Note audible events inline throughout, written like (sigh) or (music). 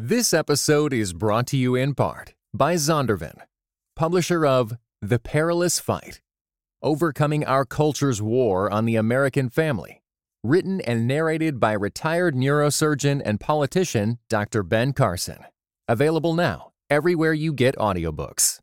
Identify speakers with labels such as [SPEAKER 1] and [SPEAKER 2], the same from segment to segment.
[SPEAKER 1] This episode is brought to you in part by Zondervan, publisher of The Perilous Fight Overcoming Our Culture's War on the American Family, written and narrated by retired neurosurgeon and politician Dr. Ben Carson. Available now everywhere you get audiobooks.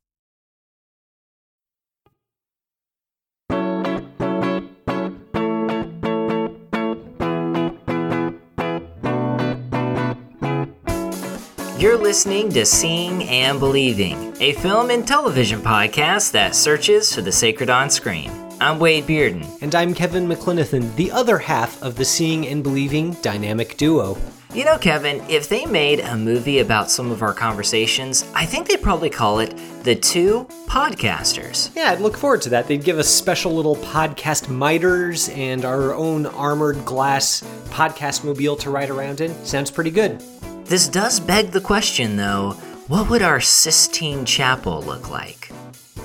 [SPEAKER 2] You're listening to Seeing and Believing, a film and television podcast that searches for the sacred on screen. I'm Wade Bearden.
[SPEAKER 3] And I'm Kevin McLenithan, the other half of the Seeing and Believing dynamic duo.
[SPEAKER 2] You know, Kevin, if they made a movie about some of our conversations, I think they'd probably call it The Two Podcasters.
[SPEAKER 3] Yeah, I'd look forward to that. They'd give us special little podcast miters and our own armored glass podcast mobile to ride around in. Sounds pretty good.
[SPEAKER 2] This does beg the question, though what would our Sistine Chapel look like?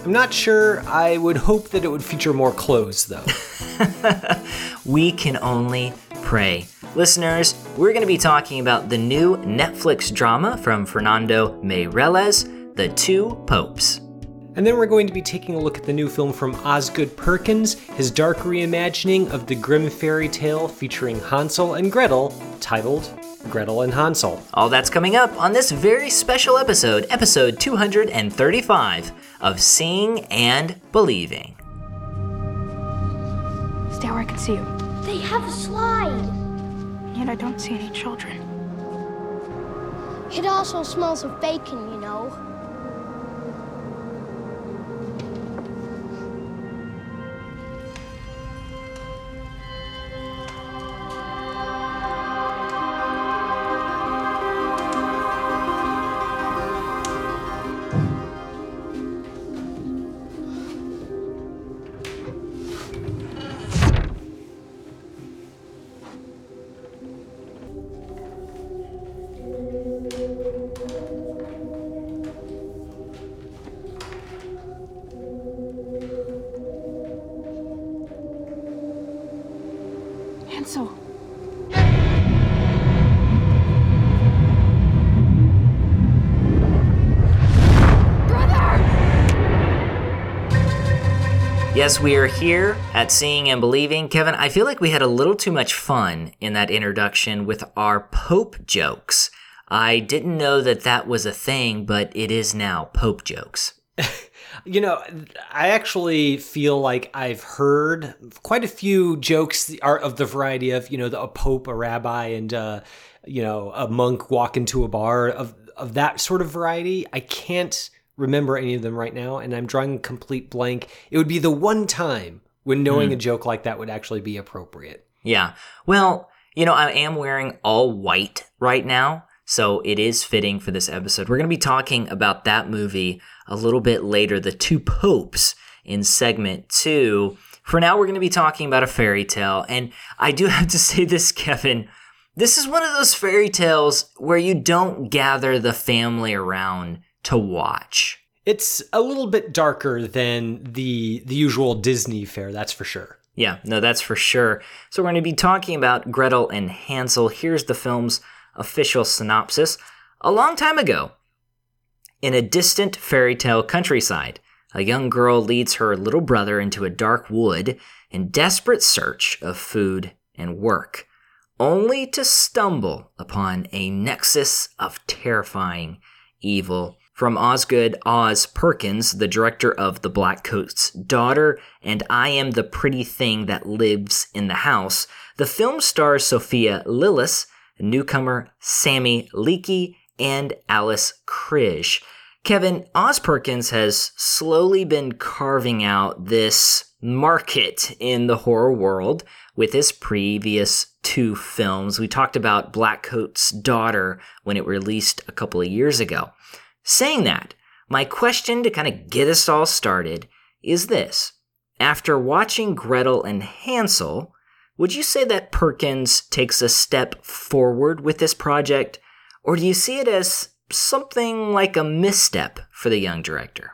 [SPEAKER 3] I'm not sure. I would hope that it would feature more clothes, though. (laughs)
[SPEAKER 2] we can only pray. Listeners, we're going to be talking about the new Netflix drama from Fernando Meirelles, The Two Popes.
[SPEAKER 3] And then we're going to be taking a look at the new film from Osgood Perkins, his dark reimagining of the Grimm fairy tale featuring Hansel and Gretel, titled Gretel and Hansel.
[SPEAKER 2] All that's coming up on this very special episode, episode 235 of Seeing and Believing.
[SPEAKER 4] Stay where I can see you.
[SPEAKER 5] They have a slide.
[SPEAKER 4] Yet I don't see any children.
[SPEAKER 5] It also smells of bacon, you know.
[SPEAKER 2] Yes, we are here at Seeing and Believing. Kevin, I feel like we had a little too much fun in that introduction with our Pope jokes. I didn't know that that was a thing, but it is now Pope jokes. (laughs)
[SPEAKER 3] You know, I actually feel like I've heard quite a few jokes are of the variety of, you know, a pope, a rabbi, and, uh, you know, a monk walk into a bar of, of that sort of variety. I can't remember any of them right now, and I'm drawing a complete blank. It would be the one time when knowing
[SPEAKER 2] Hmm.
[SPEAKER 3] a joke like that would actually be appropriate.
[SPEAKER 2] Yeah. Well, you know, I am wearing all white right now, so it is fitting for this episode. We're going to be talking about that movie a little bit later, The Two Popes, in segment two. For now, we're going to be talking about a fairy tale, and I do have to (laughs) say this, Kevin. This is one of those fairy tales where you don't gather the family around to watch.
[SPEAKER 3] It's a little bit darker than the the usual Disney fare, that's for sure.
[SPEAKER 2] Yeah, no, that's for sure. So, we're going to be talking about Gretel and Hansel. Here's the film's official synopsis. A long time ago, in a distant fairy tale countryside, a young girl leads her little brother into a dark wood in desperate search of food and work, only to stumble upon a nexus of terrifying evil. From Osgood Oz Perkins, the director of The Blackcoat's Daughter and I Am the Pretty Thing That Lives in the House, the film stars Sophia Lillis, newcomer Sammy Leakey, and Alice Krige. Kevin, Oz Perkins has slowly been carving out this market in the horror world with his previous two films. We talked about Blackcoat's Daughter when it released a couple of years ago. Saying that, my question to kind of get us all started is this. After watching Gretel and Hansel, would you say that Perkins takes a step forward with this project, or do you see it as something like a misstep for the young director?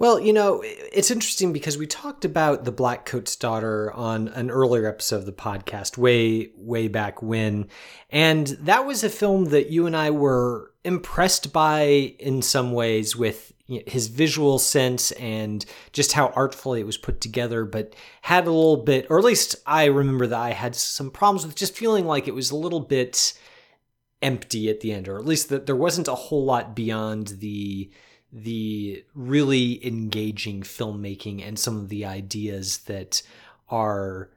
[SPEAKER 3] Well, you know, it's interesting because we talked about the Blackcoat's daughter on an earlier episode of the podcast, way, way back when. And that was a film that you and I were impressed by in some ways with his visual sense and just how artfully it was put together, but had a little bit, or at least I remember that I had some problems with just feeling like it was a little bit empty at the end, or at least that there wasn't a whole lot beyond the the really engaging filmmaking and some of the ideas that are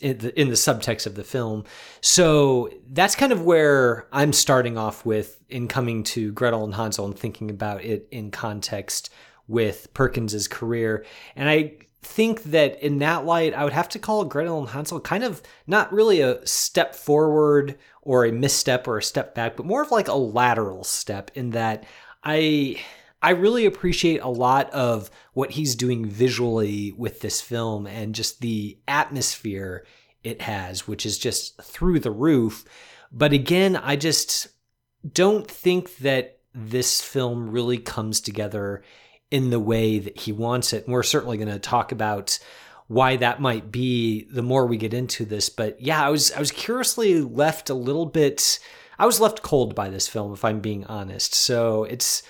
[SPEAKER 3] in the, in the subtext of the film. So that's kind of where I'm starting off with in coming to Gretel and Hansel and thinking about it in context with Perkins's career. And I think that in that light, I would have to call Gretel and Hansel kind of not really a step forward or a misstep or a step back, but more of like a lateral step in that I I really appreciate a lot of what he's doing visually with this film and just the atmosphere it has, which is just through the roof. But again, I just don't think that this film really comes together in the way that he wants it. And we're certainly going to talk about why that might be the more we get into this. But yeah, I was I was curiously left a little bit I was left cold by this film if I'm being honest. So it's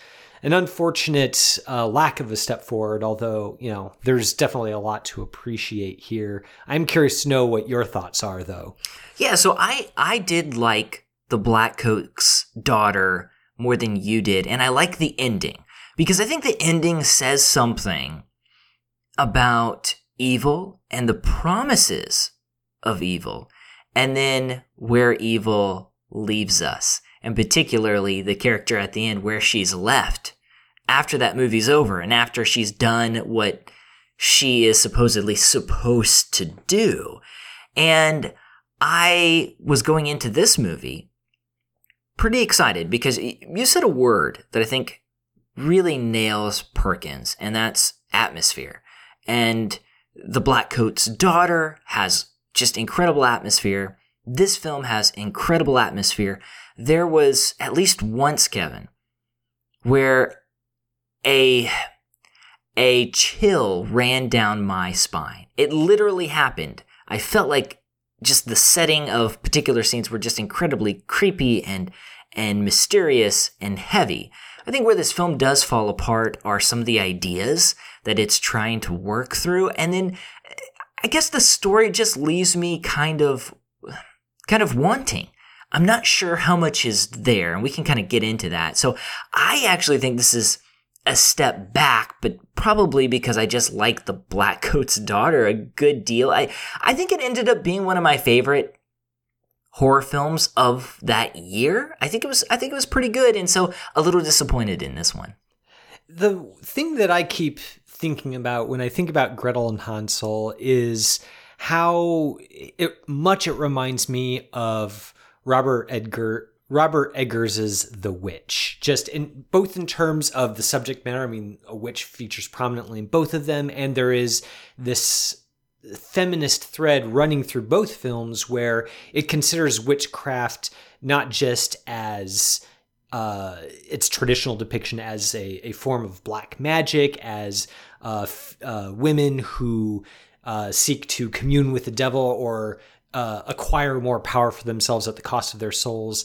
[SPEAKER 3] an unfortunate uh, lack of a step forward, although, you know, there's definitely a lot to appreciate here. I'm curious to know what your thoughts are, though.
[SPEAKER 2] Yeah, so I, I did like the Black Coat's daughter more than you did, and I like the ending because I think the ending says something about evil and the promises of evil, and then where evil leaves us and particularly the character at the end where she's left after that movie's over and after she's done what she is supposedly supposed to do. And I was going into this movie pretty excited because you said a word that I think really nails Perkins, and that's atmosphere. And The Blackcoat's daughter has just incredible atmosphere. This film has incredible atmosphere there was at least once, Kevin, where a a chill ran down my spine. It literally happened. I felt like just the setting of particular scenes were just incredibly creepy and and mysterious and heavy. I think where this film does fall apart are some of the ideas that it's trying to work through and then I guess the story just leaves me kind of kind of wanting. I'm not sure how much is there, and we can kind of get into that. So I actually think this is a step back, but probably because I just like the Blackcoat's daughter a good deal. I, I think it ended up being one of my favorite horror films of that year. I think it was I think it was pretty good, and so a little disappointed in this one.
[SPEAKER 3] The thing that I keep thinking about when I think about Gretel and Hansel is how it, much it reminds me of Robert Edgar Robert Eggers's The Witch. Just in both in terms of the subject matter, I mean, a witch features prominently in both of them, and there is this feminist thread running through both films where it considers witchcraft not just as uh, its traditional depiction as a, a form of black magic, as uh, f- uh, women who uh, seek to commune with the devil or uh, acquire more power for themselves at the cost of their souls,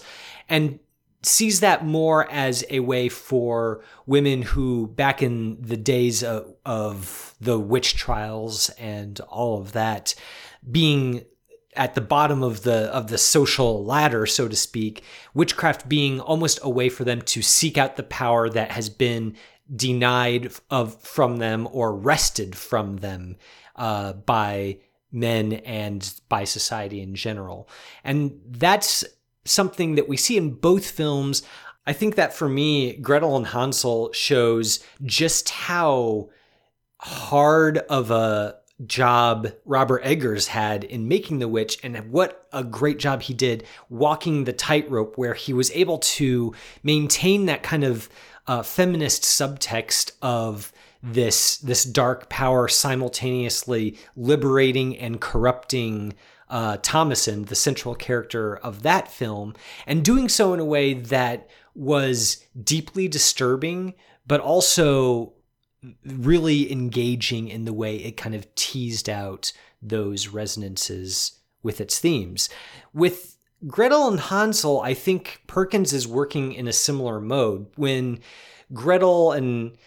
[SPEAKER 3] and sees that more as a way for women who, back in the days of, of the witch trials and all of that, being at the bottom of the of the social ladder, so to speak, witchcraft being almost a way for them to seek out the power that has been denied of from them or wrested from them uh, by men and by society in general. And that's something that we see in both films. I think that for me, Gretel and Hansel shows just how hard of a job Robert Eggers had in making The Witch and what a great job he did walking the tightrope where he was able to maintain that kind of uh, feminist subtext of this this dark power simultaneously liberating and corrupting uh, Thomasin, the central character of that film, and doing so in a way that was deeply disturbing, but also really engaging in the way it kind of teased out those resonances with its themes. With Gretel and Hansel, I think Perkins is working in a similar mode. When Gretel and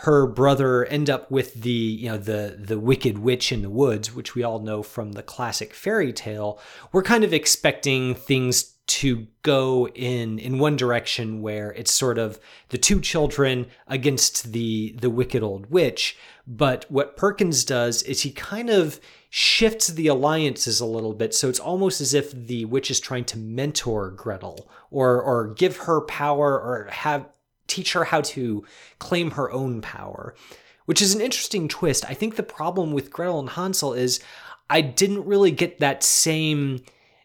[SPEAKER 3] her brother end up with the you know the the wicked witch in the woods which we all know from the classic fairy tale we're kind of expecting things to go in in one direction where it's sort of the two children against the the wicked old witch. But what Perkins does is he kind of shifts the alliances a little bit. So it's almost as if the witch is trying to mentor Gretel or or give her power or have teach her how to claim her own power, which is an interesting twist. I think the problem with Gretel and Hansel is I didn't really get that same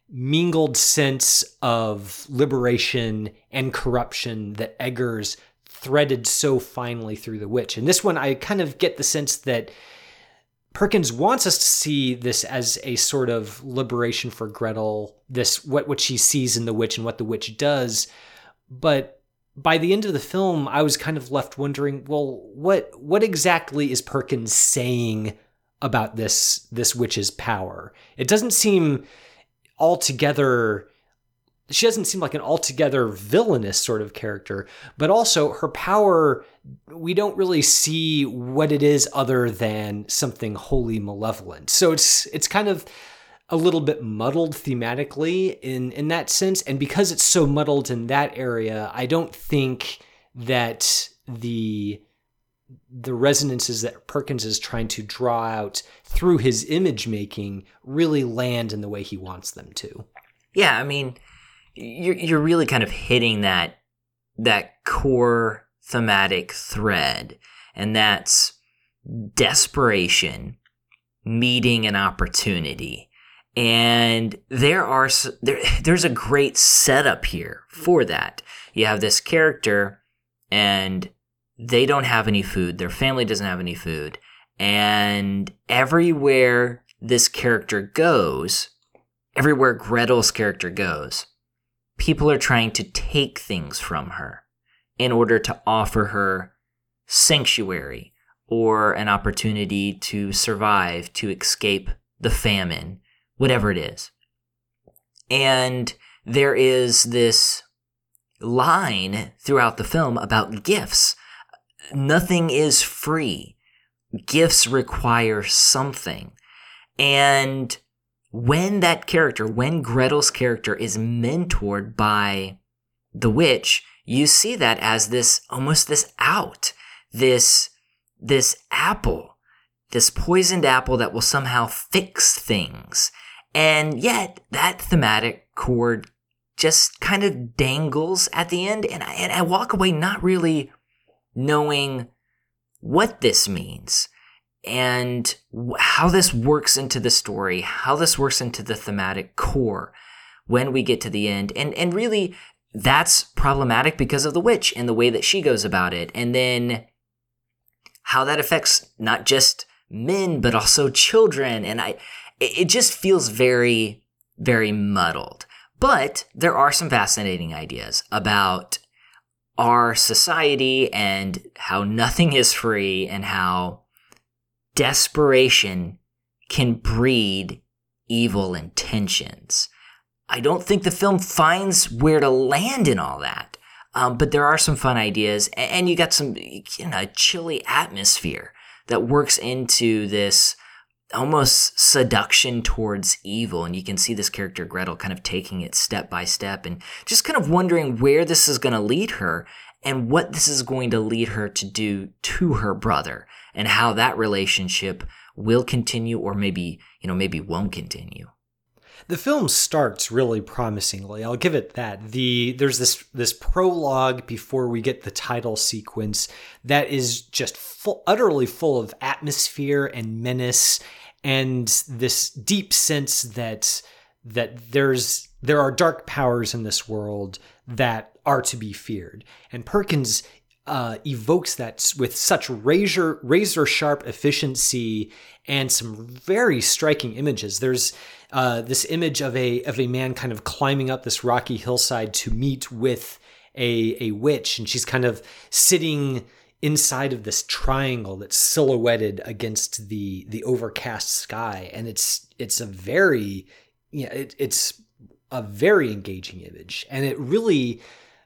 [SPEAKER 3] mingled sense of liberation and corruption that Eggers threaded so finely through The Witch. And this one, I kind of get the sense that Perkins wants us to see this as a sort of liberation for Gretel, this what what she sees in the witch and what the witch does, but by the end of the film, I was kind of left wondering, well, what what exactly is Perkins saying about this this witch's power? It doesn't seem altogether she doesn't seem like an altogether villainous sort of character, but also her power, we don't really see what it is other than something wholly malevolent. So it's it's kind of a little bit muddled thematically in in that sense. And because it's so muddled in that area i don't think that the the resonances that perkins is trying to draw out through his image making really land in the way he wants them to.
[SPEAKER 2] Yeah i mean you're, you're really kind of hitting that that core thematic thread. And that's desperation meeting an opportunity and there are there, there's a great setup here for that. You have this character and they don't have any food. Their family doesn't have any food. And everywhere this character goes, everywhere Gretel's character goes, people are trying to take things from her in order to offer her sanctuary or an opportunity to survive, to escape the famine whatever it is. And there is this line throughout the film about gifts. Nothing is free. Gifts require something. And when that character, when Gretel's character is mentored by the witch, you see that as this almost this out, this this apple, this poisoned apple that will somehow fix things and yet, that thematic chord just kind of dangles at the end, and I, and I walk away not really knowing what this means and how this works into the story, how this works into the thematic core when we get to the end. And, and really, that's problematic because of the witch and the way that she goes about it. And then how that affects not just men, but also children. And I, it just feels very, very muddled. But there are some fascinating ideas about our society and how nothing is free and how desperation can breed evil intentions. I don't think the film finds where to land in all that. Um, but there are some fun ideas, and you got some, you know, chilly atmosphere that works into this almost seduction towards evil. And you can see this character, Gretel, kind of taking it step by step and just kind of wondering where this is going to lead her and what this is going to lead her to do to her brother and how that relationship will continue or maybe, you know, maybe won't continue.
[SPEAKER 3] The film starts really promisingly. I'll give it that. The there's this this prologue before we get the title sequence that is just full, utterly full of atmosphere and menace and this deep sense that that there's there are dark powers in this world that are to be feared. And Perkins uh, evokes that with such razor razor sharp efficiency and some very striking images. There's uh, this image of a of a man kind of climbing up this rocky hillside to meet with a a witch, and she's kind of sitting inside of this triangle that's silhouetted against the the overcast sky. And it's it's a very yeah it, it's a very engaging image. And it really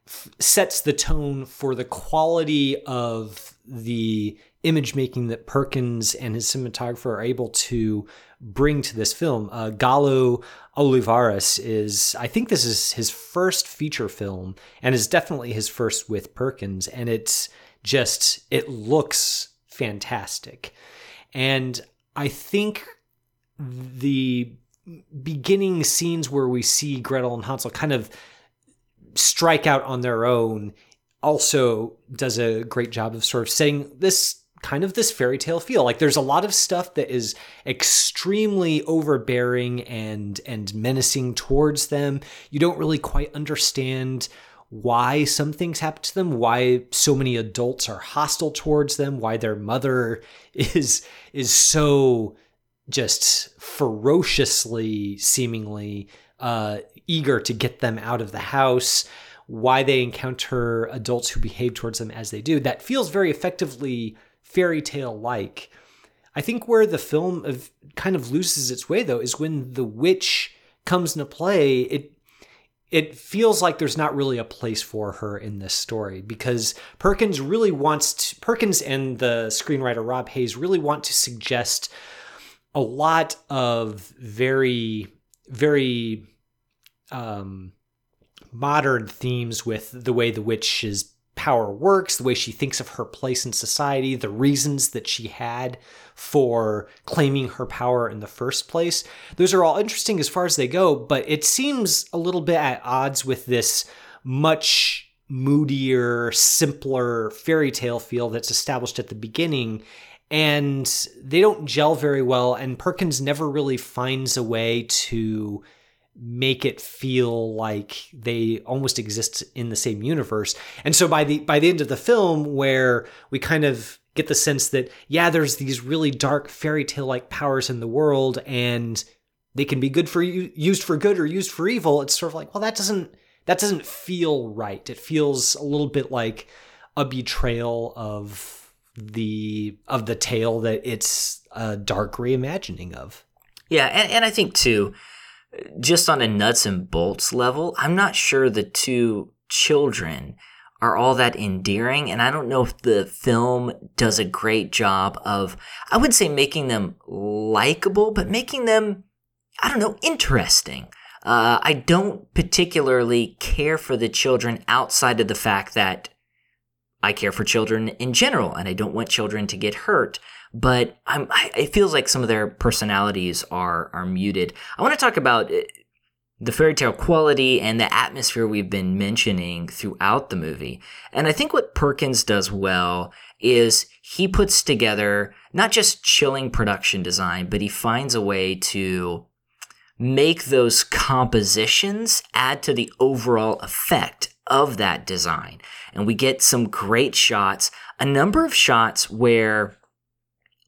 [SPEAKER 3] f- sets the tone for the quality of the image making that Perkins and his cinematographer are able to bring to this film. Uh, Galo Olivares is, I think this is his first feature film and is definitely his first with Perkins. And it's just, it looks fantastic. And I think the beginning scenes where we see Gretel and Hansel kind of strike out on their own also does a great job of sort of saying this kind of this fairy tale feel. Like there's a lot of stuff that is extremely overbearing and and menacing towards them. You don't really quite understand why some things happen to them, why so many adults are hostile towards them, why their mother (laughs) is is so just ferociously seemingly uh, eager to get them out of the house why they encounter adults who behave towards them as they do that feels very effectively fairy tale like. I think where the film of kind of loses its way though is when the witch comes into play. It it feels like there's not really a place for her in this story because Perkins really wants to, Perkins and the screenwriter Rob Hayes really want to suggest a lot of very very um, modern themes with the way the witch is power works, the way she thinks of her place in society, the reasons that she had for claiming her power in the first place. Those are all interesting as far as they go, but it seems a little bit at odds with this much moodier, simpler fairy tale feel that's established at the beginning. And they don't gel very well, and Perkins never really finds a way to make it feel like they almost exist in the same universe. And so by the by the end of the film where we kind of get the sense that yeah there's these really dark fairy tale like powers in the world and they can be good for used for good or used for evil it's sort of like well that doesn't that doesn't feel right. It feels a little bit like a betrayal of the of the tale that it's a dark reimagining of.
[SPEAKER 2] Yeah, and, and I think too, just on a nuts and bolts level, I'm not sure the two children are all that endearing. And I don't know if the film does a great job of, I would say, making them likable, but making them, I don't know, interesting. Uh, I don't particularly care for the children outside of the fact that I care for children in general and I don't want children to get hurt but I'm, it feels like some of their personalities are are muted. I want to talk about uh, the fairy tale quality and the atmosphere we've been mentioning throughout the movie. And I think what Perkins does well is he puts together not just chilling production design, but he finds a way to make those compositions add to the overall effect of that design. And we get some great shots, a number of shots where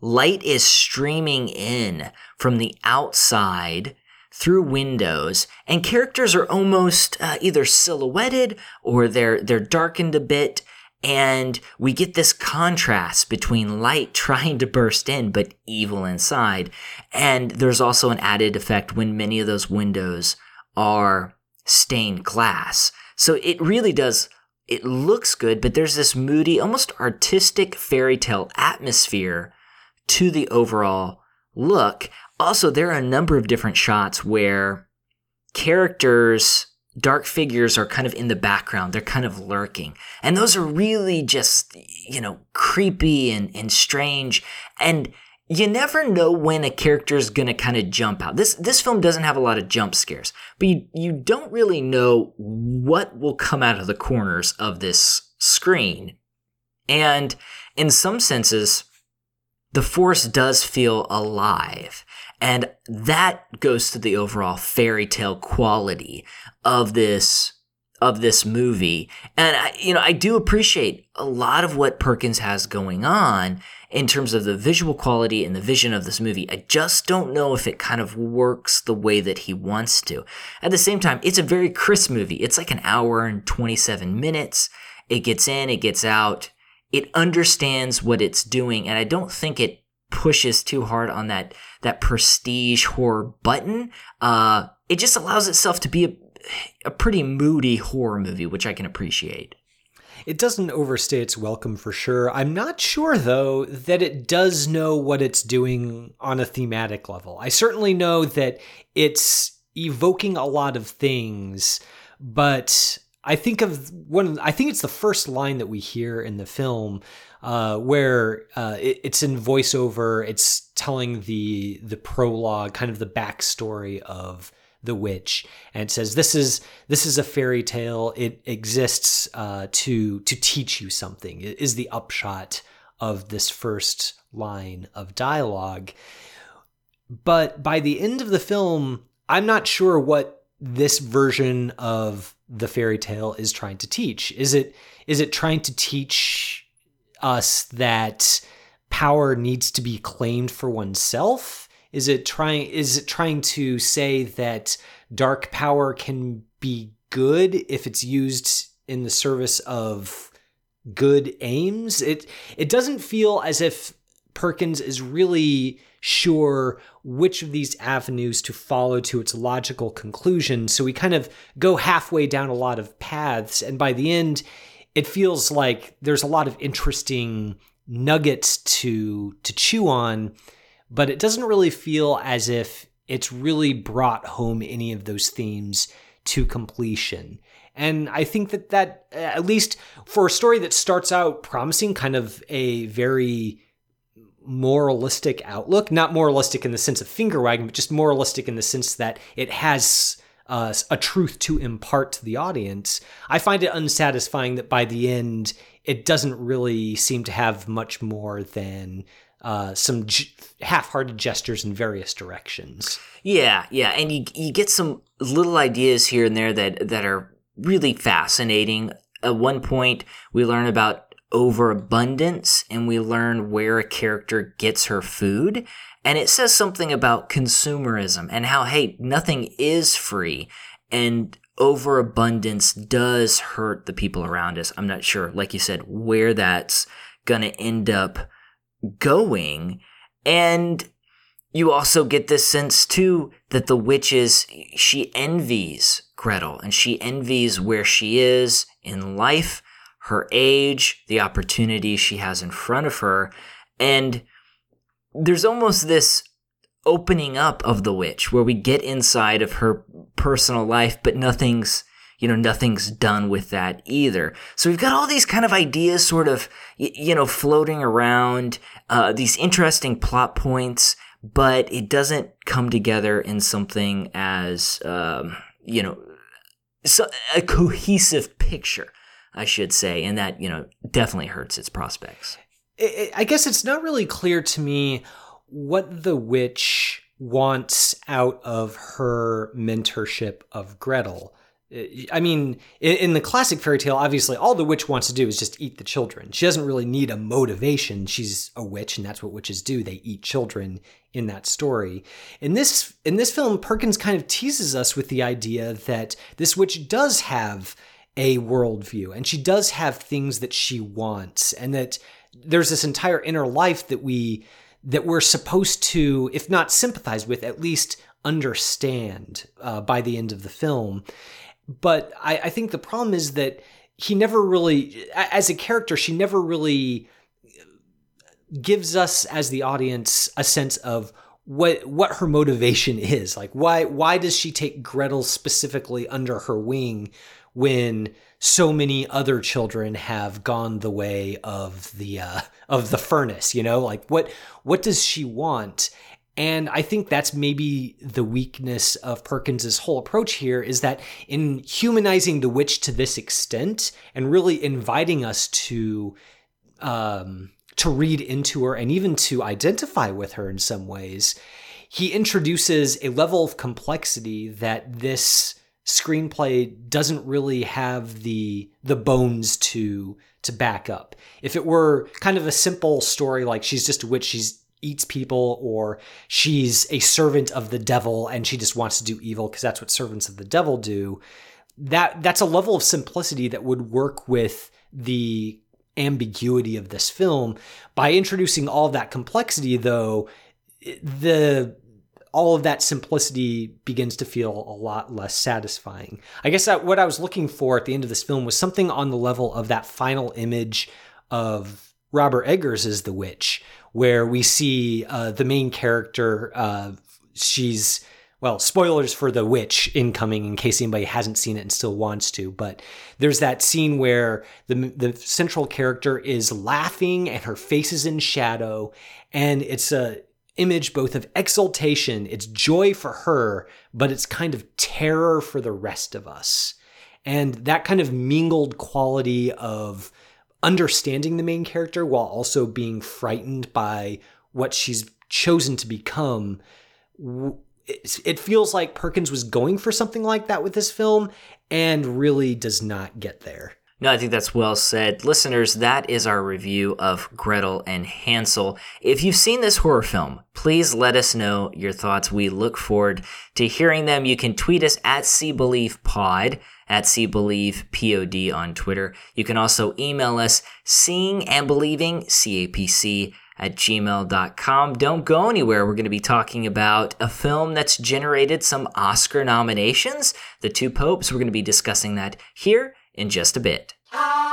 [SPEAKER 2] light is streaming in from the outside through windows and characters are almost uh, either silhouetted or they're they're darkened a bit. And we get this contrast between light (laughs) trying to burst in but evil inside. And there's also an added effect when many of those windows are stained glass so it really does it looks good but there's this moody almost artistic fairy tale atmosphere to the overall look. Also, there are a number of different shots where characters, dark figures are kind of in the background. They're kind of lurking. And those are really just, you know, creepy and, and strange. And you never know when a character is going to kind of jump out. This this film doesn't have a lot of jump scares, but you, you don't really know what will come out of the corners of this screen. And in some senses, the force does feel alive. And that goes to the overall fairy tale quality of this of this movie. And I, you know, I do appreciate a lot of what Perkins has going on in terms of the visual quality and the vision of this movie. I just don't know if it kind of works the way that he wants to. At the same time, it's a very crisp movie. It's like an hour and 27 minutes. It gets in, it gets out it understands what it's doing, and I don't think it pushes too hard on that that prestige horror button. Uh, it just allows itself to be a, a pretty moody horror movie, which I can appreciate.
[SPEAKER 3] It doesn't overstay its welcome for sure. I'm not sure, though, that it does know what it's doing on a thematic level. I certainly know that it's evoking a lot of things, but I think of one. I think it's the first line that we hear in the film, uh, where uh, it, it's in voiceover. It's telling the the prologue, kind of the backstory of the witch, and says, "This is this is a fairy tale. It exists uh, to to teach you something." It is the upshot of this first line of dialogue. But by the end of the film, I'm not sure what this version of the fairy tale is trying to teach. Is it is it trying to teach us that power needs to be claimed for oneself? Is it trying is it trying to say that dark power can be good if it's used in the service of good aims? It it doesn't feel as if Perkins is really sure which of these avenues to follow to its logical conclusion. So we kind of go halfway down a lot of paths. And by the end, it feels like there's a lot of interesting nuggets to to chew on, but it doesn't really feel as if it's really brought home any of those themes to completion. And I think that that at least for a story that starts out promising kind of a very moralistic outlook, not moralistic in the sense of finger wagging, but just moralistic in the sense that it has uh, a truth to impart to the audience. I find it unsatisfying that by the end, it doesn't really seem to have much more than uh, some half-hearted gestures in various directions.
[SPEAKER 2] Yeah, yeah, and you you get some little ideas here and there that that are really fascinating. At one point, we learn about overabundance and we learn where a character gets her food. And it says something about consumerism and how, hey, nothing is free. And overabundance does hurt the people around us. I'm not sure, like you said, where that's going to end up going. And you also get this sense, too, that the witch is, she envies Gretel and she envies where she is in life her age, the opportunity she has in front of her. And there's almost this opening up of the witch where we get inside of her personal life, but nothing's you know nothing's done with that either so we've got all these kind of ideas sort of you know floating around uh, these interesting plot points but it doesn't come together in something as um, you know so, a cohesive picture I should say, and that you know definitely hurts its prospects.
[SPEAKER 3] I guess it's not really clear to me what the witch wants out of her mentorship of Gretel. I mean, in the classic fairy tale, obviously, all the witch wants to do is just eat the children. She doesn't really need a motivation. She's a witch, and that's what witches do. They eat children in that story. In this in this film, Perkins kind of teases us with the idea that this witch does have a worldview and she does have things that she wants and that there's this entire inner life that we that we're supposed to if not sympathize with at least understand uh, by the end of the film but I, I think the problem is that he never really as a character she never really gives us as the audience a sense of what what her motivation is. Like why why does she take Gretel specifically under her wing when so many other children have gone the way of the uh, of the furnace you know? Like what what does she want and i think that's maybe the weakness of perkins's whole approach here is that in humanizing the witch to this extent and really inviting us to um to read into her and even to identify with her in some ways he introduces a level of complexity that this screenplay doesn't really have the the bones to to back up. If it were kind of a simple story like she's just a witch, she's eats people or she's a servant of the devil and she just wants to do evil because that's what servants of the devil do, that that's a level of simplicity that would work with the ambiguity of this film. By introducing all of that complexity, though, the all of that simplicity begins to feel a lot less satisfying. I guess that what I was looking for at the end of this film was something on the level of that final image of Robert Eggers as the witch, where we see uh, the main character. Uh, she's well, spoilers for The Witch incoming in case anybody hasn't seen it and still wants to. But there's that scene where the the central character is laughing and her face is in shadow, and it's a image both of exultation, it's joy for her, but it's kind of terror for the rest of us. And that kind of mingled quality of understanding the main character while also being frightened by what she's chosen to become it feels like Perkins was going for something like that with this film and really does not get there.
[SPEAKER 2] No, I think that's well said. Listeners, that is our review of Gretel and Hansel. If you've seen this horror film, please let us know your thoughts. We look forward to hearing them. You can tweet us at See Believe Pod, at See Believe POD on Twitter. You can also email us seeing and believing CAPC at gmail.com. Don't go anywhere. We're going to be talking about a film that's generated some Oscar nominations, The Two Popes. We're going to be discussing that here in just a bit. Ah.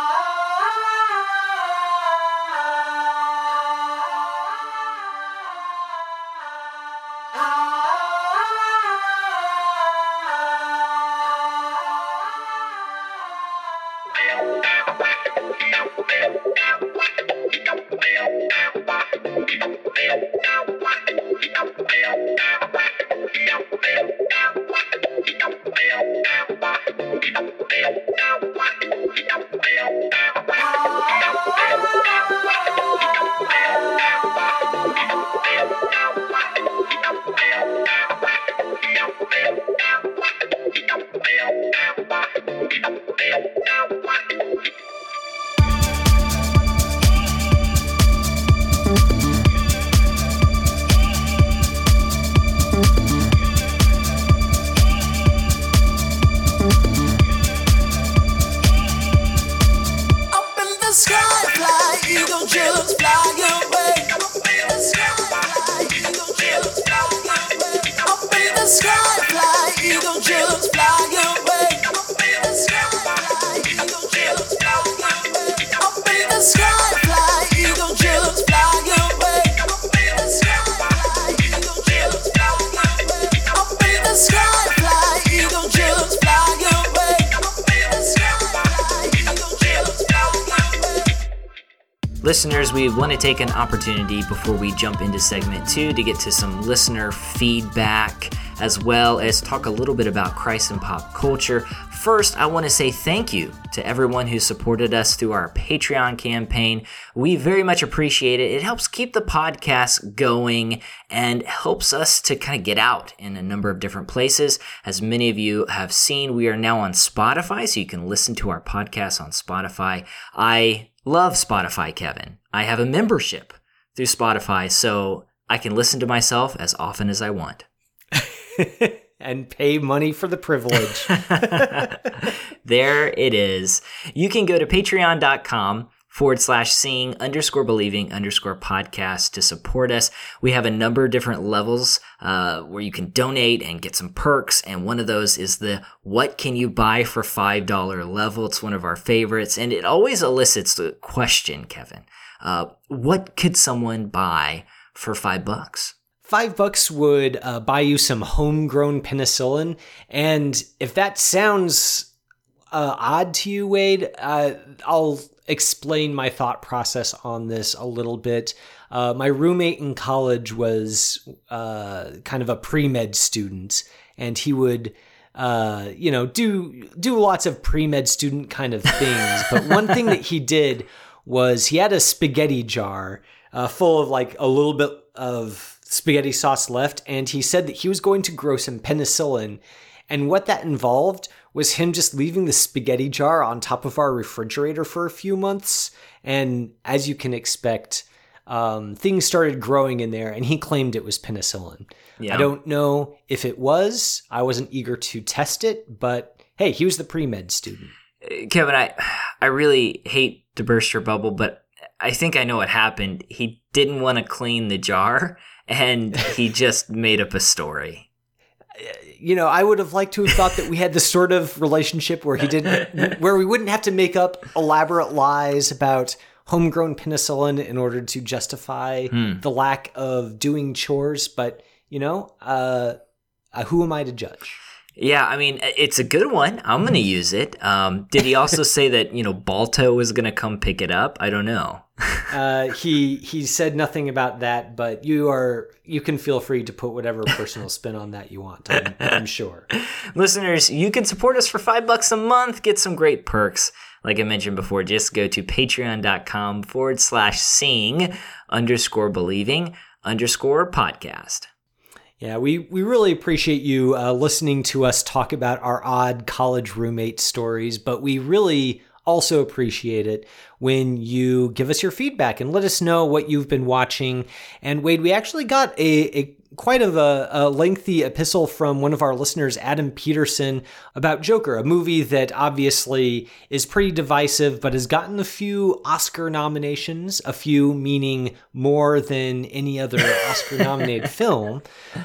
[SPEAKER 2] Listeners, we want to take an opportunity before we jump into segment two to get to some listener feedback as well as talk a little bit about Christ and pop culture. First, I want to say thank you to everyone who supported us through our Patreon campaign. We very much appreciate it. It helps keep the podcast going and helps us to kind of get out in a number of different places. As many of you have seen, we are now on Spotify, so you can listen to our podcast on Spotify. I love Spotify, Kevin. I have a membership through Spotify, so I can listen to myself as often as I want. (laughs)
[SPEAKER 3] and pay money for the privilege. (laughs)
[SPEAKER 2] there it is. You can go to patreon.com forward slash seeing underscore believing underscore podcast to support us. We have a number of different levels uh, where you can donate and get some perks. And one of those is the what can you buy for $5 level. It's one of our favorites. And it always elicits the question, Kevin. Uh, what could someone buy for five bucks?
[SPEAKER 3] Five bucks would uh, buy you some homegrown penicillin. And if that sounds uh, odd to you, Wade, uh, I'll explain my thought process on this a little bit. Uh, my roommate in college was uh, kind of a pre med student, and he would. Uh, you know, do do lots of pre med student kind of things. but one thing that he did was he had a spaghetti jar uh, full of like a little bit of spaghetti sauce left, and he said that he was going to grow some penicillin. And what that involved was him just leaving the spaghetti jar on top of our refrigerator for a few months. And as you can expect, um, things started growing in there, and he claimed it was penicillin. Yeah. I don't know if it was. I wasn't eager to test it, but hey, he was the pre med student.
[SPEAKER 2] Kevin, I I really hate to burst your bubble, but I think I know what happened. He didn't want to clean the jar, and he just made up a story.
[SPEAKER 3] You know, I would have liked to have thought that we had this sort of relationship where he didn't, where we wouldn't have to make up elaborate lies about homegrown penicillin in order to justify the lack of doing chores. But you know, uh, uh, who am I to judge?
[SPEAKER 2] Yeah, I mean, it's a good one. I'm going to use it. Um, did he also (laughs) say that, you know, Balto was going to come pick it up? I don't know.
[SPEAKER 3] Uh, he he said nothing about that, but you are you can feel free to put whatever personal spin on that you want. I'm, I'm sure. (laughs)
[SPEAKER 2] Listeners, you can support us for five bucks a month, get some great perks. Like I mentioned before, just go to patreon.com forward slash seeing underscore believing underscore podcast.
[SPEAKER 3] Yeah, we, we really appreciate you uh, listening to us talk about our odd college roommate stories, but we really also appreciate it when you give us your feedback and let us know what you've been watching. And Wade, we actually got a, a quite of a, a, lengthy epistle from one of our listeners, Adam Peterson, about Joker, a movie that obviously is pretty divisive, but has gotten a few Oscar nominations, a few meaning more than any other (laughs) Oscar nominated film.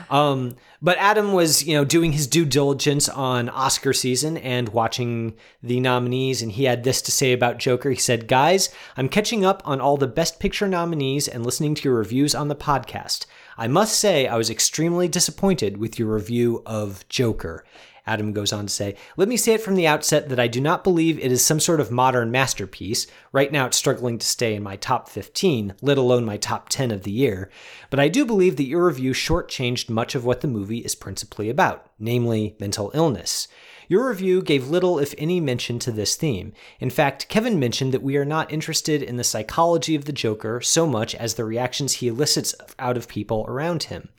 [SPEAKER 3] Um, but Adam was, you know, doing his due diligence on Oscar season and watching the nominees, and he had this to say about Joker. He said, Guys, I'm catching up on all the Best Picture nominees and listening to your reviews on the podcast. I must say, I was extremely disappointed with your review of Joker. Adam goes on to say, Let me say it from the outset that I do not believe it is some sort of modern masterpiece. Right now, it's struggling to stay in my top 15, let alone my top 10 of the year. But I do believe that your review shortchanged much of what the movie is principally about, namely mental illness. Your review gave little, if any, mention to this theme. In fact, Kevin mentioned that we are not interested in the psychology of the Joker so much as the reactions he elicits out of people around him.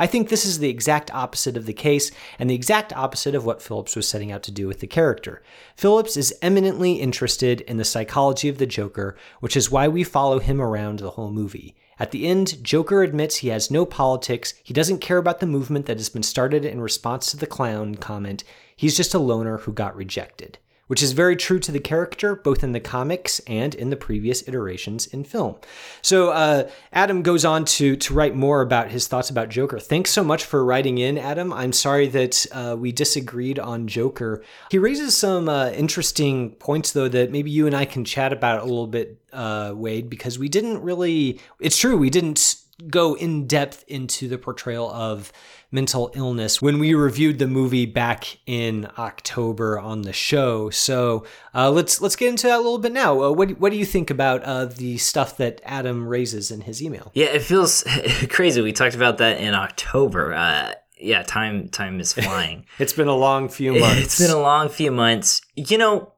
[SPEAKER 3] I think this is the exact opposite of the case, and the exact opposite of what Phillips was setting out to do with the character. Phillips is eminently interested in the psychology of the Joker, which is why we follow him around the whole movie. At the end, Joker admits he has no politics, he doesn't care about the movement that has been started in response to the clown comment, he's just a loner who got rejected which is very true to the character, both in the comics and in the previous iterations in film. So uh, Adam goes on to to write more about his thoughts about Joker. Thanks so much for writing in, Adam. I'm sorry that uh, we disagreed on Joker. He raises some uh, interesting points, though, that maybe you and I can chat about a little bit, uh, Wade, because we didn't really. It's true, we didn't go in depth into the portrayal of mental illness when we reviewed the movie back in October on the show. So uh, let's let's get into that a little bit now. Uh, what what do you think about uh, the stuff that Adam raises in his email?
[SPEAKER 2] Yeah, it feels (laughs) crazy. We talked about that in October. Uh, yeah, time time is flying. (laughs)
[SPEAKER 3] it's been a long few months.
[SPEAKER 2] It's been a long few months. You know,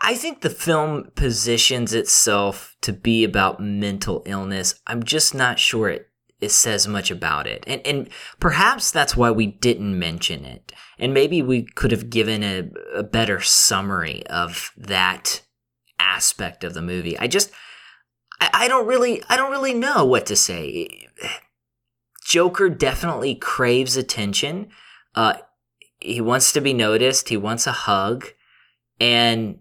[SPEAKER 2] I think the film positions itself to be about mental illness. I'm just not sure it, it says much about it. And, and perhaps that's why we didn't mention it. And maybe we could have given a, a better summary of that aspect of the movie. I just, I, I don't really, I don't really know what to say. Joker definitely craves attention. Uh, he wants to be noticed. He wants a hug. And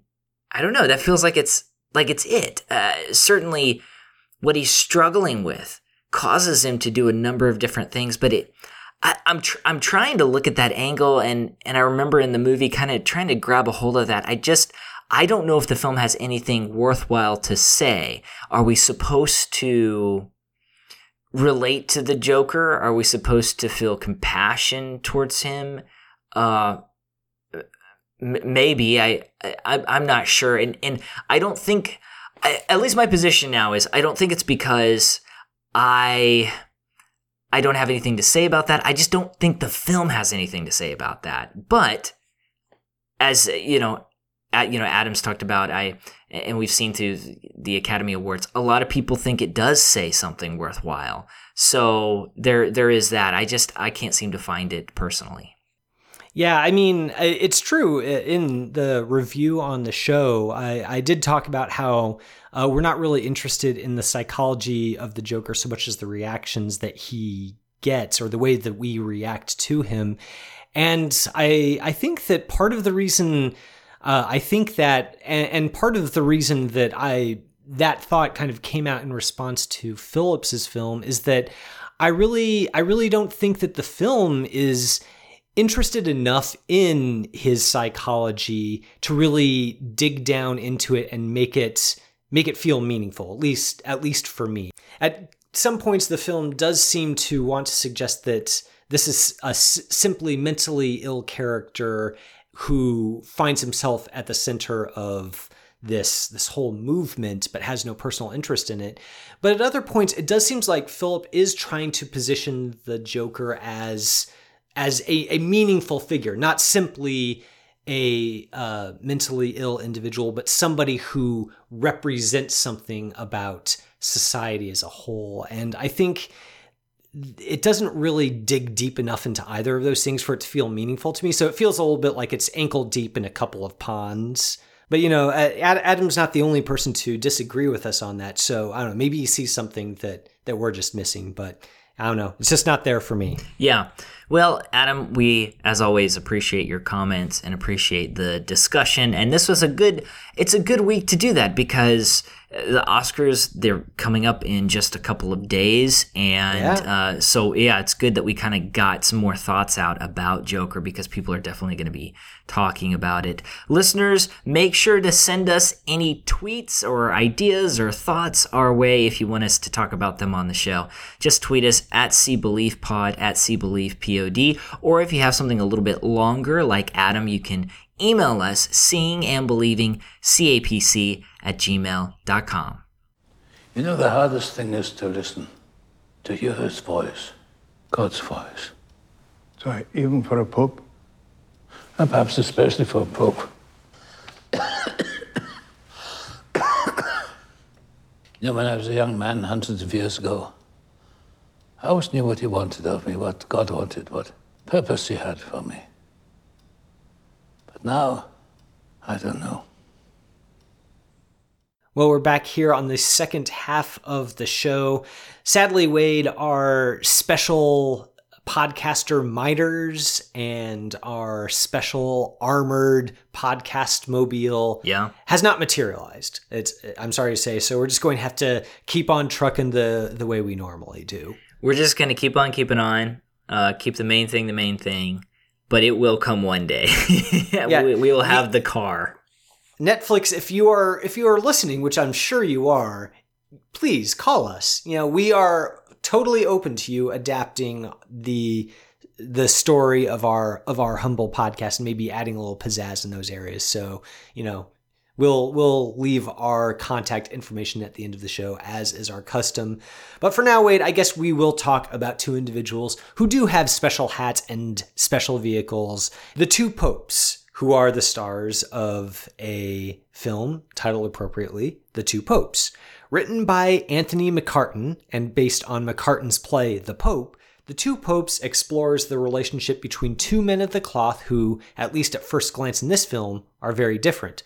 [SPEAKER 2] I don't know. That feels like it's like it's it. Uh, certainly, what he's struggling with causes him to do a number of different things. But it, I, am tr- I'm trying to look at that angle, and and I remember in the movie kind of trying to grab a hold of that. I just I don't know if the film has anything worthwhile to say. Are we supposed to relate to the Joker? Are we supposed to feel compassion towards him? Uh, maybe I, I I'm not sure, and and I don't think. I, at least my position now is I don't think it's because I I don't have anything to say about that. I just don't think the film has anything to say about that. But as you know, at, you know, Adams talked about I and we've seen through the Academy Awards, a lot of people think it does say something worthwhile. So there there is that. I just I can't seem to find it personally.
[SPEAKER 3] Yeah, I mean, it's true. In the review on the show, I, I did talk about how uh, we're not really interested in the psychology of the Joker so much as the reactions that he gets or the way that we react to him. And I, I think that part of the reason Uh, I think that, and, and part of the reason that I that thought kind of came out in response to Phillips's film is that I really, I really don't think that the film is interested enough in his psychology to really dig down into it and make it make it feel meaningful at least at least for me. At some points the film does seem to want to suggest that this is a s- simply mentally ill character who finds himself at the center of this this whole movement but has no personal interest in it. But at other points it does seems like philip is trying to position the joker as as a, a meaningful figure not simply a uh, mentally ill individual but somebody who represents something about society as a whole and i think it doesn't really dig deep enough into either of those things for it to feel meaningful to me so it feels a little bit like it's ankle deep in a couple of ponds but you know, Adam's not the only person to disagree with us on that. So I don't know. Maybe he sees something that that we're just missing, but I don't know. It's just not there for me.
[SPEAKER 2] Yeah. Well, Adam, we as always appreciate your comments and appreciate the discussion. And this was a good. It's a good week to do that because the Oscars they're coming up in just a couple of days, and yeah. Uh, so yeah, it's good that we kind of got some more thoughts out about Joker because people are definitely going to be talking about it. Listeners, make sure to send us any tweets or ideas or thoughts our way if you want us to talk about them on the show. Just tweet us at CBeliefPod at CBeliefPod, or if you have something a little bit longer, like Adam, you can email us seeing and believing capc at gmail.com.
[SPEAKER 6] You know, the hardest thing is to listen, to hear his voice, God's voice.
[SPEAKER 7] Sorry, even for a pope?
[SPEAKER 6] And perhaps especially for a pope. (coughs) you know, when I was a young man hundreds of years ago, I always knew what he wanted of me, what God wanted, what purpose he had for me. But now, I don't know.
[SPEAKER 3] Well, we're back here on the second half of the show. Sadly, Wade, our special podcaster miters and our special armored podcast mobile
[SPEAKER 2] yeah.
[SPEAKER 3] has not materialized. It's I'm sorry to say, so we're just going to have to keep on trucking the the way we normally do.
[SPEAKER 2] We're just going to keep on keeping on, uh, keep the main thing the main thing, but it will come one day. (laughs) yeah, we, we will have the car.
[SPEAKER 3] Netflix, if you are if you are listening, which I'm sure you are, please call us. You know, we are totally open to you adapting the the story of our of our humble podcast and maybe adding a little pizzazz in those areas. So, you know, we'll we'll leave our contact information at the end of the show as is our custom. But for now, Wade, I guess we will talk about two individuals who do have special hats and special vehicles. The two popes who are the stars of a film titled appropriately The Two Popes. Written by Anthony McCarten and based on McCarten's play The Pope, The Two Popes explores the relationship between two men of the cloth who, at least at first glance in this film, are very different.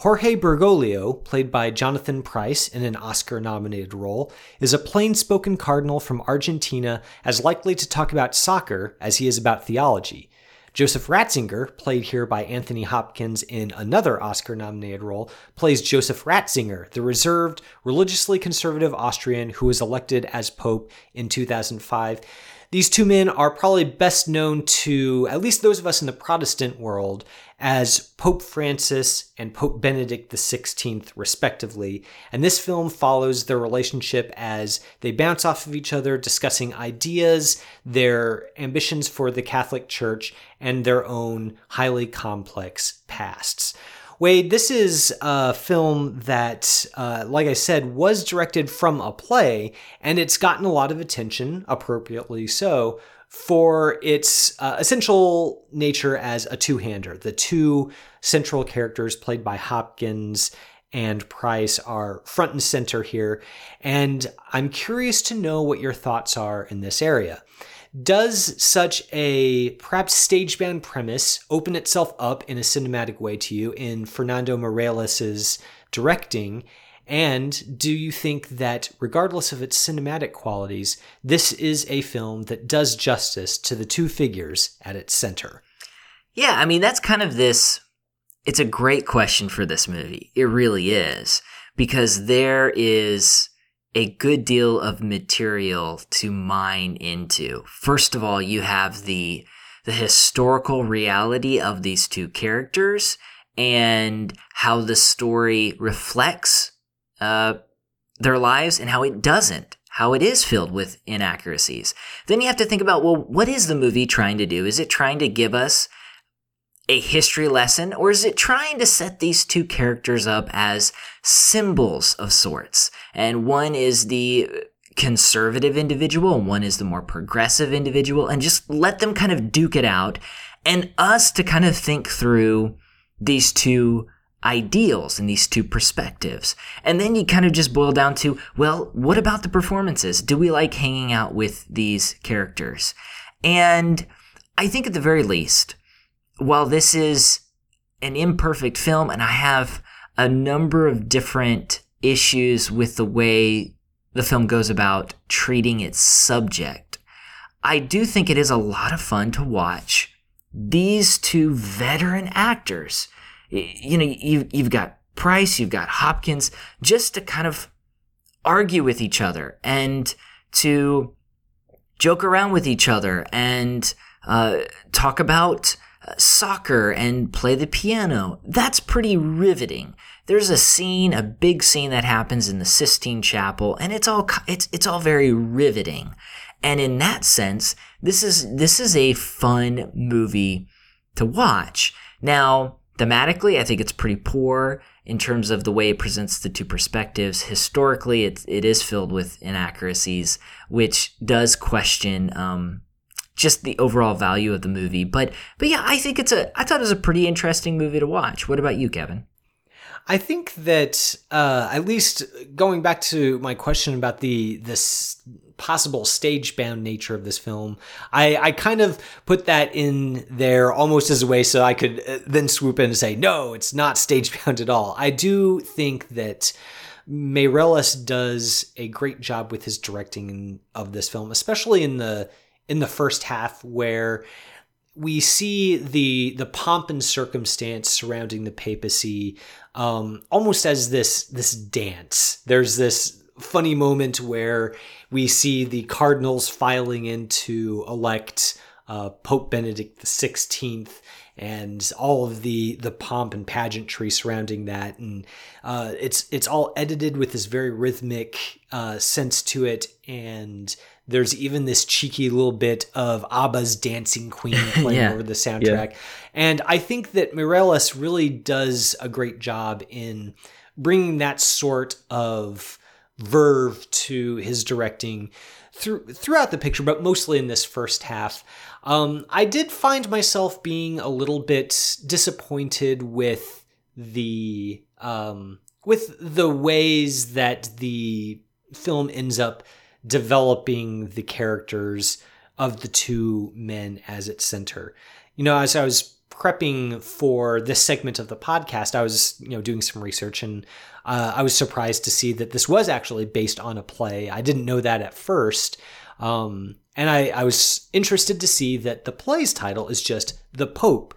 [SPEAKER 3] Jorge Bergoglio, played by Jonathan Pryce in an Oscar nominated role, is a plain spoken cardinal from Argentina as likely to talk about soccer as he is about theology. Joseph Ratzinger, played here by Anthony Hopkins in another Oscar nominated role, plays Joseph Ratzinger, the reserved, religiously conservative Austrian who was elected as Pope in 2005. These two men are probably best known to at least those of us in the Protestant world as Pope Francis and Pope Benedict XVI, respectively. And this film follows their relationship as they bounce off of each other, discussing ideas, their ambitions for the Catholic Church, and their own highly complex pasts. Wade, this is a film that, uh, like I said, was directed from a play, and it's gotten a lot of attention, appropriately so, for its uh, essential nature as a two hander. The two central characters, played by Hopkins and Pryce, are front and center here, and I'm curious to know what your thoughts are in this area. Does such a perhaps stage band premise open itself up in a cinematic way to you in Fernando Meirelles' directing? And do you think that, regardless of its cinematic qualities, this is a film that does justice to the two figures at its center?
[SPEAKER 2] Yeah, I mean, that's kind of this it's a great question for this movie. It really is because there is a good deal of material to mine into. First of all, you have the the historical reality of these two characters and how the story reflects uh, their lives and how it doesn't, how it is filled with inaccuracies. Then you have to think about well, what is the movie trying to do? Is it trying to give us a history lesson, or is it trying to set these two characters up as symbols of sorts? And one is the conservative individual, and one is the more progressive individual, and just let them kind of duke it out, and us to kind of think through these two ideals and these two perspectives. And then you kind of just boil down to, well, what about the performances? Do we like hanging out with these characters? And I think at the very least, while this is an imperfect film and I have a number of different issues with the way the film goes about treating its subject, I do think it is a lot of fun to watch these two veteran actors. You know, you've, you've got Pryce, you've got Hopkins, just to kind of argue with each other and to joke around with each other and uh, talk about soccer and play the piano. That's pretty riveting. There's a scene, a big scene that happens in the Sistine Chapel, and it's all it's it's all very riveting. And in that sense, this is this is a fun movie to watch. Now, thematically, I think it's pretty poor in terms of the way it presents the two perspectives. Historically, it, it is filled with inaccuracies, which does question um, just the overall value of the movie. But but yeah, I think it's a I thought it was a pretty interesting movie to watch. What about you, Kevin?
[SPEAKER 3] I think that uh, at least going back to my question about the this possible stage bound nature of this film, I, I kind of put that in there almost as a way so I could uh, then swoop in and say, no, it's not stage bound at all. I do think that Meirelles does a great job with his directing of this film, especially in the in the first half where we see the the pomp and circumstance surrounding the papacy um, almost as this this dance. There's this funny moment where we see the cardinals filing in to elect uh, Pope Benedict XVI and all of the the pomp and pageantry surrounding that, and uh, it's it's all edited with this very rhythmic uh, sense to it, and there's even this cheeky little bit of ABBA's Dancing Queen (laughs) playing yeah. over the soundtrack. Yeah. And I think that Meirelles really does a great job in bringing that sort of verve to his directing through, throughout the picture, but mostly in this first half. Um, I did find myself being a little bit disappointed with the um, with the ways that the film ends up developing the characters of the two men as its center. You know, as I was prepping for this segment of the podcast, I was, you know, doing some research and uh, I was surprised to see that this was actually based on a play. I didn't know that at first. Um, and I, I was interested to see that the play's title is just The Pope.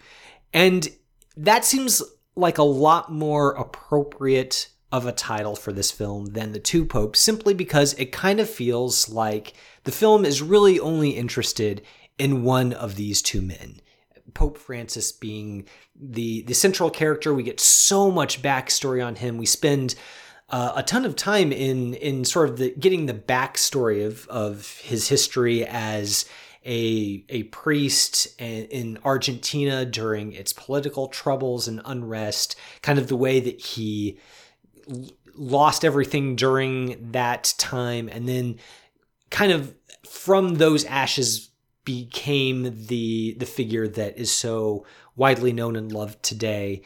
[SPEAKER 3] And that seems like a lot more appropriate of a title for this film than The Two Popes simply because it kind of feels like the film is really only interested in one of these two men. Pope Francis being the the central character, we get so much backstory on him. We spend uh, a ton of time in in sort of the getting the backstory of of his history as a a priest in Argentina during its political troubles and unrest, kind of the way that he lost everything during that time and then kind of from those ashes became the the figure that is so widely known and loved today.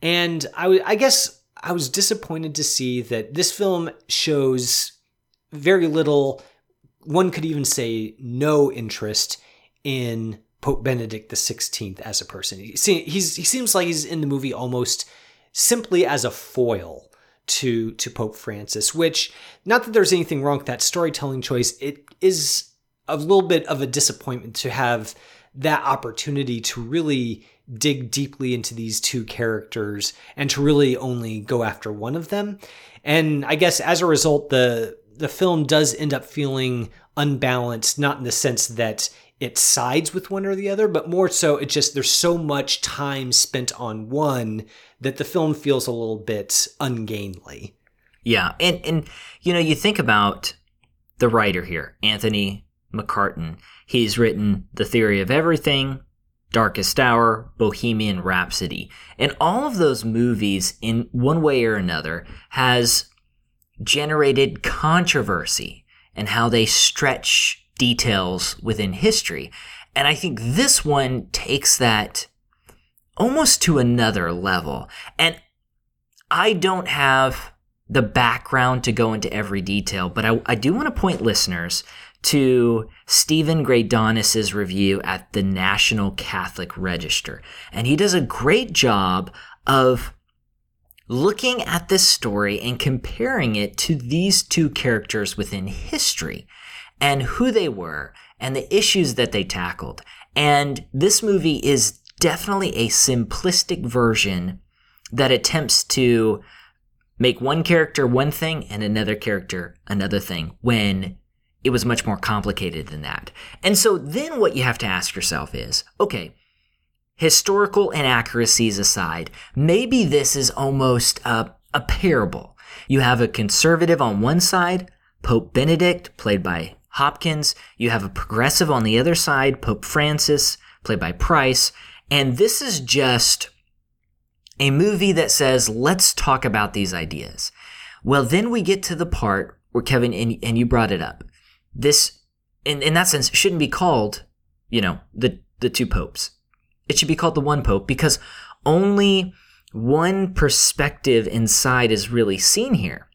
[SPEAKER 3] And I, I guess i was disappointed to see that this film shows very little one could even say no interest in pope benedict xvi as a person. He's, he seems like he's in the movie almost simply as a foil to to Pope Francis, which not that there's anything wrong with that storytelling choice, it is a little bit of a disappointment to have that opportunity to really dig deeply into these two characters and to really only go after one of them. And I guess as a result, the the film does end up feeling unbalanced, not in the sense that it sides with one or the other, but more so it just there's so much time spent on one that the film feels a little bit ungainly.
[SPEAKER 2] Yeah, and and you know, you think about the writer here, Anthony McCarten. He's written The Theory of Everything, Darkest Hour, Bohemian Rhapsody. And all of those movies in one way or another has generated controversy and how they stretch details within history. And I think this one takes that almost to another level. And I don't have the background to go into every detail, but I, I do want to point listeners to Steven Greydanus's review at the National Catholic Register. And he does a great job of looking at this story and comparing it to these two characters within history and who they were and the issues that they tackled. And this movie is definitely a simplistic version that attempts to make one character one thing and another character another thing when it was much more complicated than that. And so then what you have to ask yourself is okay, historical inaccuracies aside, maybe this is almost a, a parable. You have a conservative on one side, Pope Benedict, played by Hopkins. You have a progressive on the other side, Pope Francis, played by Pryce. And this is just a movie that says, let's talk about these ideas. Well, then we get to the part where Kevin, and, and you brought it up. This, in, in that sense, shouldn't be called, you know, the, the two popes. It should be called the one pope because only one perspective inside is really seen here.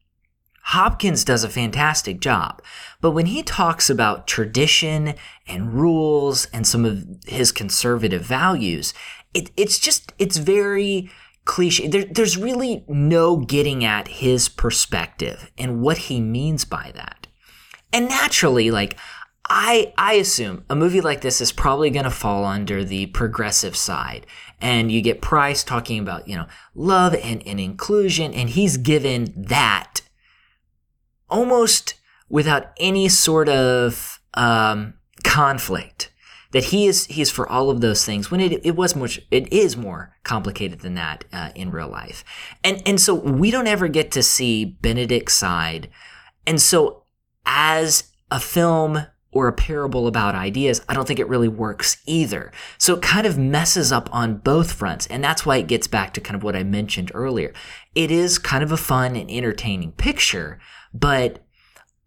[SPEAKER 2] Hopkins does a fantastic job, but when he talks about tradition and rules and some of his conservative values, it, it's just, it's very cliche. There, there's really no getting at his perspective and what he means by that. And naturally, like, I, I assume a movie like this is probably going to fall under the progressive side. And you get Pryce talking about, you know, love and, and inclusion, and he's given that almost without any sort of um, conflict. That he is he is for all of those things when it, it was much it is more complicated than that uh, in real life. And and so we don't ever get to see benedict's side. And so as a film or a parable about ideas, I don't think it really works either. So it kind of messes up on both fronts. And that's why it gets back to kind of what I mentioned earlier. It is kind of a fun and entertaining picture, but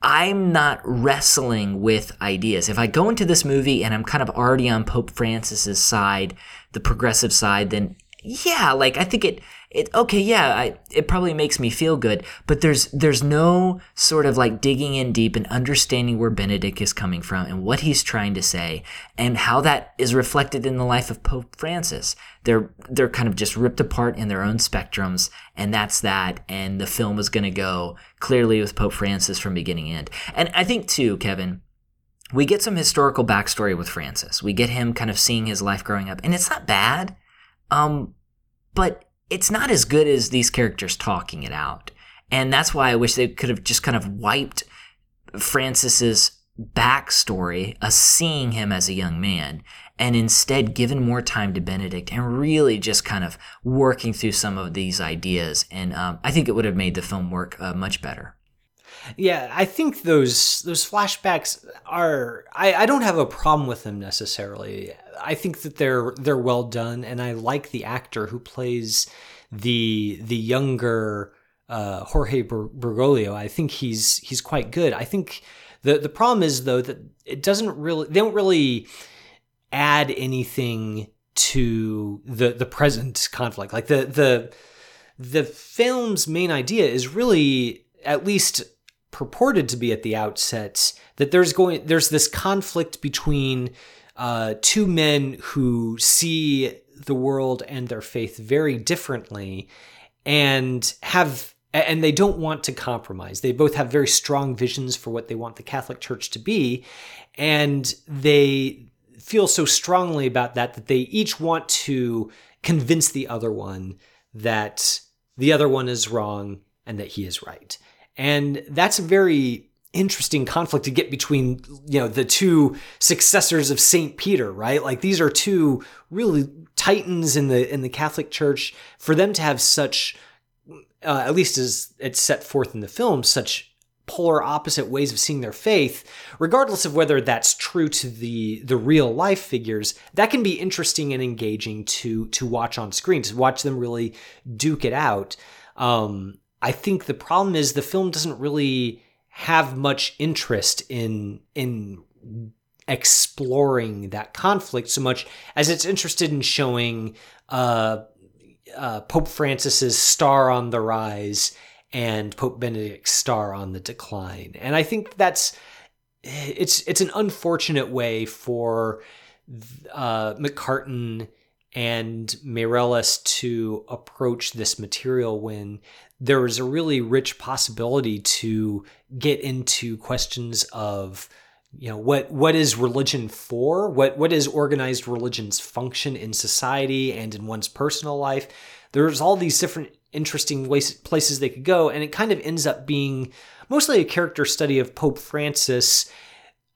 [SPEAKER 2] I'm not wrestling with ideas. If I go into this movie and I'm kind of already on Pope Francis's side, the progressive side, then yeah, like I think it it okay, yeah, I, it probably makes me feel good, but there's there's no sort of like digging in deep and understanding where Benedict is coming from and what he's trying to say and how that is reflected in the life of Pope Francis. They're they're kind of just ripped apart in their own spectrums, and that's that. And the film is going to go clearly with Pope Francis from beginning to end. And I think too, Kevin, we get some historical backstory with Francis. We get him kind of seeing his life growing up, and it's not bad. Um, but it's not as good as these characters talking it out. And that's why I wish they could have just kind of wiped Francis's backstory, us seeing him as a young man, and instead given more time to Benedict and really just kind of working through some of these ideas. And um, I think it would have made the film work uh, much better.
[SPEAKER 3] Yeah, I think those those flashbacks are I, I don't have a problem with them necessarily. I think that they're they're well done and I like the actor who plays the the younger uh, Jorge Bergoglio. I think he's he's quite good. I think the the problem is though that it doesn't really they don't really add anything to the the present conflict. Like the the the film's main idea is really at least purported to be at the outset that there's going there's this conflict between uh, two men who see the world and their faith very differently and have and they don't want to compromise. They both have very strong visions for what they want the Catholic Church to be and they feel so strongly about that that they each want to convince the other one that the other one is wrong and that he is right. And that's a very interesting conflict to get between you know the two successors of Saint Peter, right? Like these are two really titans in the in the Catholic Church. For them to have such, uh, at least as it's set forth in the film, such polar opposite ways of seeing their faith, regardless of whether that's true to the the real life figures, that can be interesting and engaging to to watch on screen, to watch them really duke it out. Um, I think the problem is the film doesn't really have much interest in in exploring that conflict so much as it's interested in showing uh, uh, Pope Francis's star on the rise and Pope Benedict's star on the decline. And I think that's it's it's an unfortunate way for uh, McCarten and Meirelles to approach this material when there is a really rich possibility to get into questions of you know what what is religion for? What what is organized religion's function in society and in one's personal life? There's all these different interesting ways, places they could go and it kind of ends up being mostly a character study of pope francis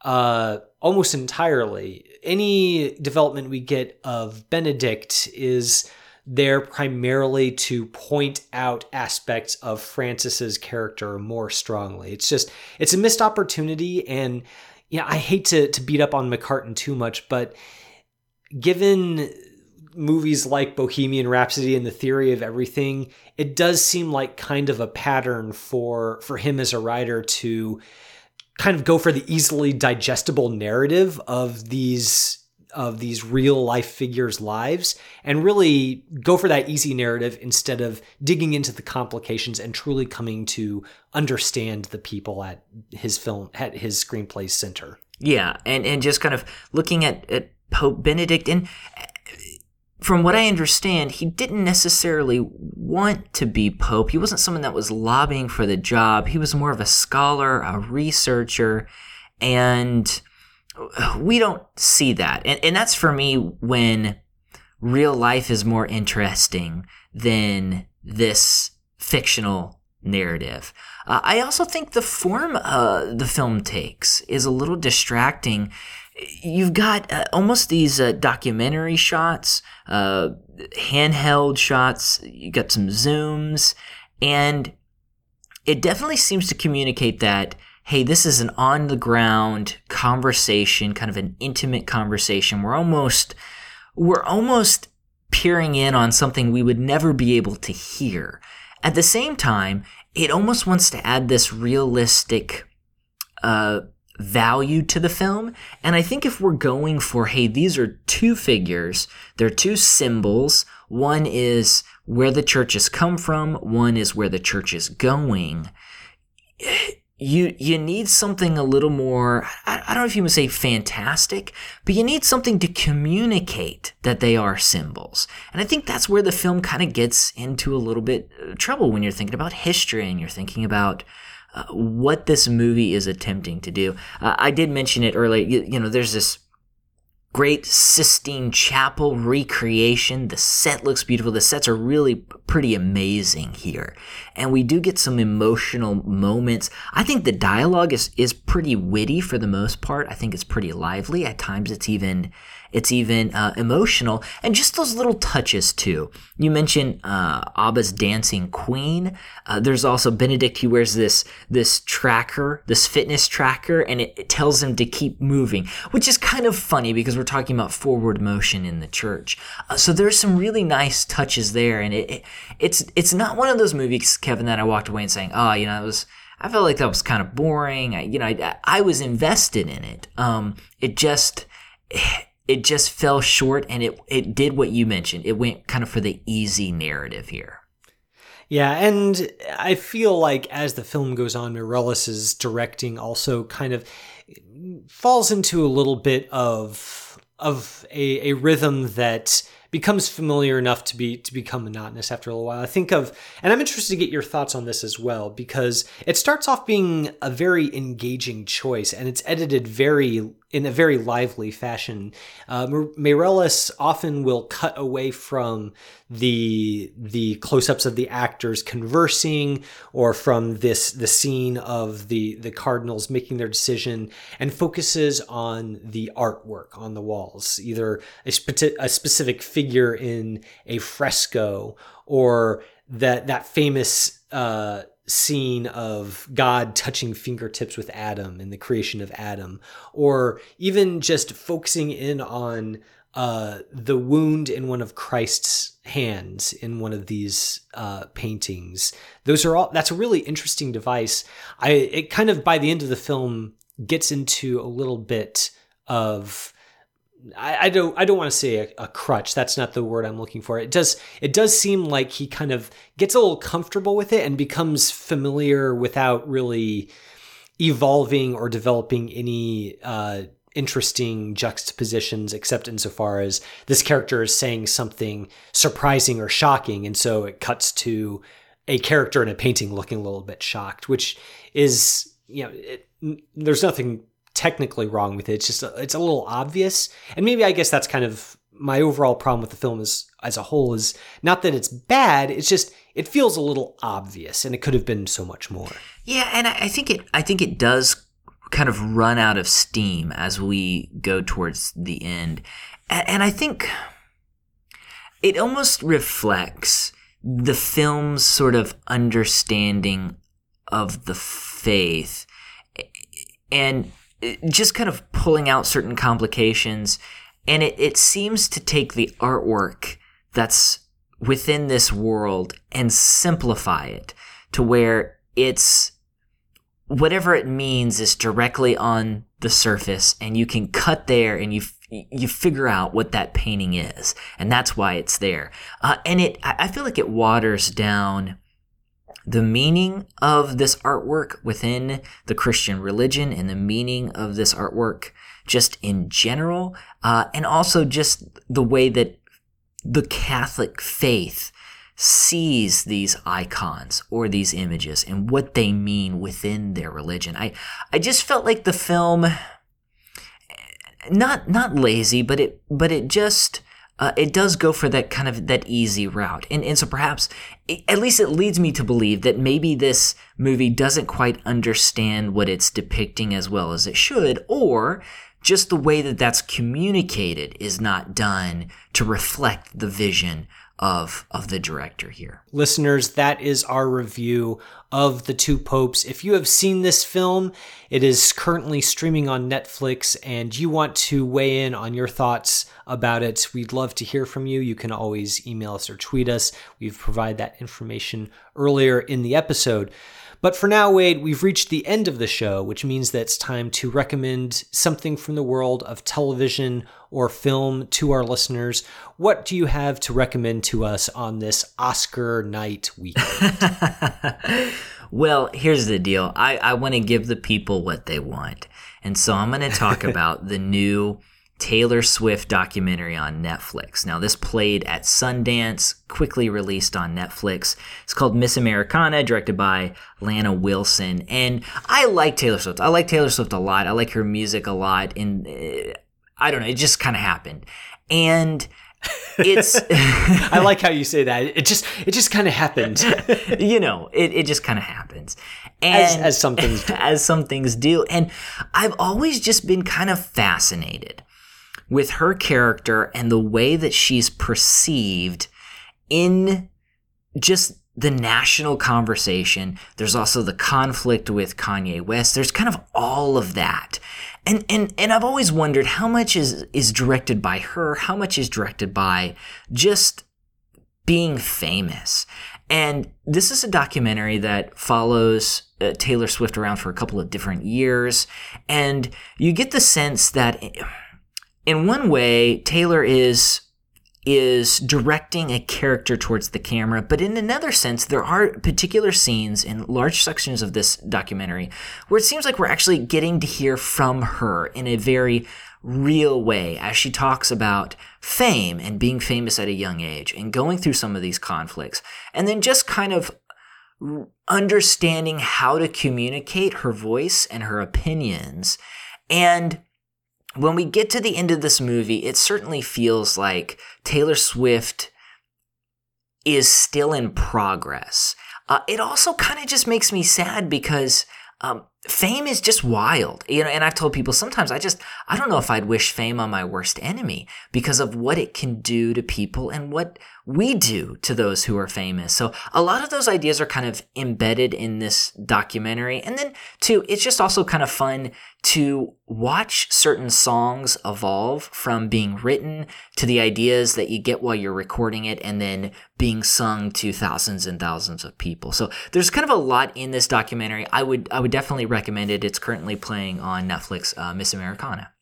[SPEAKER 3] uh, almost entirely. Any development we get of benedict is there primarily to point out aspects of Francis's character more strongly. It's just it's a missed opportunity and you know, I hate to to beat up on McCarten too much, but given movies like Bohemian Rhapsody and The Theory of Everything, it does seem like kind of a pattern for for him as a writer to kind of go for the easily digestible narrative of these of these real life figures' lives and really go for that easy narrative instead of digging into the complications and truly coming to understand the people at his film at his screenplay center.
[SPEAKER 2] Yeah, and and just kind of looking at, at Pope Benedict and uh, from what I understand, he didn't necessarily want to be Pope. He wasn't someone that was lobbying for the job. He was more of a scholar, a researcher, and we don't see that. And, and that's for me when real life is more interesting than this fictional narrative. Uh, I also think the form uh, the film takes is a little distracting. You've got uh, almost these uh, documentary shots, uh, handheld shots, you got some zooms, and it definitely seems to communicate that hey, this is an on the ground conversation, kind of an intimate conversation. We're almost, we're almost peering in on something we would never be able to hear. At the same time, it almost wants to add this realistic, uh, value to the film. And I think if we're going for, hey, these are two figures, they're two symbols. One is where the church has come from, one is where the church is going you you need something a little more I, I, don't know if you would say fantastic but you need something to communicate that they are symbols. And i think that's where the film kind of gets into a little bit of trouble when you're thinking about history and you're thinking about uh, what this movie is attempting to do. Uh, i did mention it earlier you, you know there's this great Sistine Chapel recreation. The set looks beautiful. The sets are really pretty amazing here. And we do get some emotional moments. I think the dialogue is, is pretty witty for the most part. I think it's pretty lively. At times it's even it's even uh, emotional, and just those little touches too. You mentioned uh, Abba's dancing queen. Uh, there's also Benedict. He wears this this tracker, this fitness tracker, and it, it tells him to keep moving, which is kind of funny because we're talking about forward motion in the church. Uh, so there's some really nice touches there, and it, it it's it's not one of those movies, Kevin, that I walked away and saying, oh, you know, it was. I felt like that was kind of boring. I, you know, I, I was invested in it. Um, it just, it just fell short and it it did what you mentioned. It went kind of for the easy narrative here.
[SPEAKER 3] Yeah, and I feel like as the film goes on, Meirelles' directing also kind of falls into a little bit of of a, a rhythm that becomes familiar enough to be to become monotonous after a little while. I think of, and I'm interested to get your thoughts on this as well because it starts off being a very engaging choice, and it's edited very in a very lively fashion. Uh, often will cut away from the the close-ups of the actors conversing or from this the scene of the the cardinals making their decision and focuses on the artwork on the walls either a, spe- a specific figure in a fresco or that that famous uh, scene of God touching fingertips with Adam and the creation of Adam, or even just focusing in on uh, the wound in one of Christ's hands in one of these uh, paintings. Those are all. That's a really interesting device. I it kind of by the end of the film gets into a little bit of I, I don't I don't want to say a, a, crutch. That's not the word I'm looking for. It does it does seem like he kind of gets a little comfortable with it and becomes familiar without really evolving or developing any uh, interesting juxtapositions, except insofar as this character is saying something surprising or shocking, and so it cuts to a character in a painting looking a little bit shocked, which is you know it, there's nothing technically wrong with it. It's just a, it's a little obvious, and maybe I guess that's kind of my overall problem with the film is as a whole is not that it's bad. It's just it feels a little obvious, and it could have been so much more.
[SPEAKER 2] Yeah, and I think it I think it does kind of run out of steam as we go towards the end, and I think it almost reflects the film's sort of understanding of the faith and just kind of pulling out certain complications. And it, it seems to take the artwork that's within this world and simplify it to where it's whatever it means is directly on the surface and you can cut there and you you figure out what that painting is and that's why it's there uh, and it i feel like it waters down the meaning of this artwork within the Christian religion and the meaning of this artwork just in general, uh, and also just the way that the Catholic faith sees these icons or these images and what they mean within their religion. I, I just felt like the film not not lazy, but it but it just uh, it does go for that kind of that easy route and, and so perhaps at least it leads me to believe that maybe this movie doesn't quite understand what it's depicting as well as it should or just the way that that's communicated is not done to reflect the vision of of the director here.
[SPEAKER 3] Listeners, that is our review of The Two Popes. If you have seen this film, it is currently streaming on Netflix and you want to weigh in on your thoughts about it, we'd love to hear from you. You can always email us or tweet us. We've provided that information earlier in the episode. But for now, Wade, we've reached the end of the show, which means that it's time to recommend something from the world of television or film to our listeners. What do you have to recommend to us on this Oscar night weekend? (laughs)
[SPEAKER 2] well, here's the deal I, I want to give the people what they want. And so I'm going to talk (laughs) about the new Taylor Swift documentary on Netflix. Now, this played at Sundance, quickly released on Netflix. It's called Miss Americana, directed by Lana Wilson. And I like Taylor Swift. I like Taylor Swift a lot. I like her music a lot. And uh, I don't know, it just kind of happened. And it's (laughs)
[SPEAKER 3] I like how you say that. It just it just kind of happened. (laughs)
[SPEAKER 2] you know, it, it just kind of happens.
[SPEAKER 3] And as, as some things (laughs) do.
[SPEAKER 2] as some things do. And I've always just been kind of fascinated with her character and the way that she's perceived in just the national conversation. There's also the conflict with Kanye West. There's kind of all of that. And and and I've always wondered how much is is directed by her, how much is directed by just being famous. And this is a documentary that follows uh, Taylor Swift around for a couple of different years and you get the sense that in one way, Taylor is is directing a character towards the camera, but in another sense, there are particular scenes in large sections of this documentary where it seems like we're actually getting to hear from her in a very real way as she talks about fame and being famous at a young age and going through some of these conflicts and then just kind of understanding how to communicate her voice and her opinions. And when we get to the end of this movie, it certainly feels like Taylor Swift is still in progress. Uh, it also kind of just makes me sad because um, fame is just wild, you know. And I've told people sometimes I just I don't know if I'd wish fame on my worst enemy because of what it can do to people and what we do to those who are famous. So a lot of those ideas are kind of embedded in this documentary. And then too it's just also kind of fun to watch certain songs evolve from being written to the ideas that you get while you're recording it and then being sung to thousands and thousands of people. So there's kind of a lot in this documentary. I would I would definitely recommend it. It's currently playing on Netflix, uh, Miss Americana.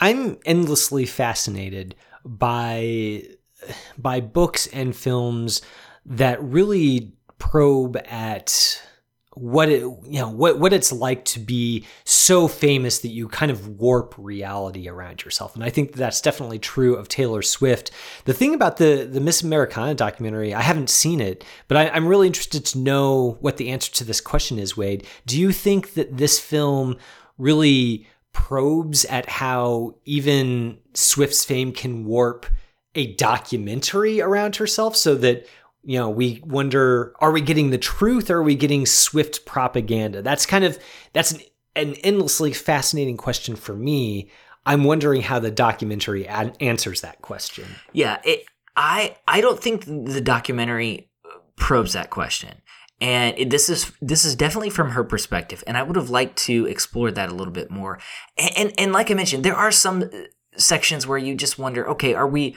[SPEAKER 3] I'm endlessly fascinated by by books and films that really probe at what it you know what what it's like to be so famous that you kind of warp reality around yourself. And i think that's definitely true of taylor swift. The thing about the the miss americana documentary i haven't seen it but I, i'm really interested to know what the answer to this question is wade. Do you think that this film really probes at how even swift's fame can warp a documentary around herself so that you know we wonder are we getting the truth or are we getting swift propaganda? That's kind of that's an, an endlessly fascinating question for me. I'm wondering how the documentary ad- answers that question.
[SPEAKER 2] Yeah it, i i don't think the documentary uh, probes that question. And it, this is this is definitely from her perspective and i would have liked to explore that a little bit more. And, and, and like i mentioned there are some uh, sections where you just wonder okay are we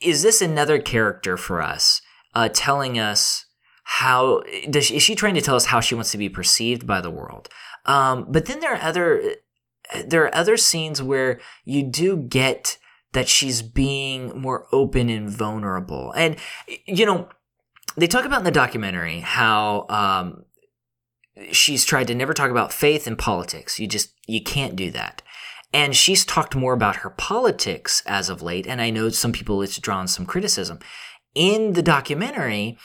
[SPEAKER 2] is this another character for us uh, telling us how does she, is she trying to tell us how she wants to be perceived by the world um, but then there are other there are other scenes where you do get that she's being more open and vulnerable and you know they talk about in the documentary how um, she's tried to never talk about faith and politics you just you can't do that and she's talked more about her politics as of late. And I know some people it's drawn some criticism. In the documentary,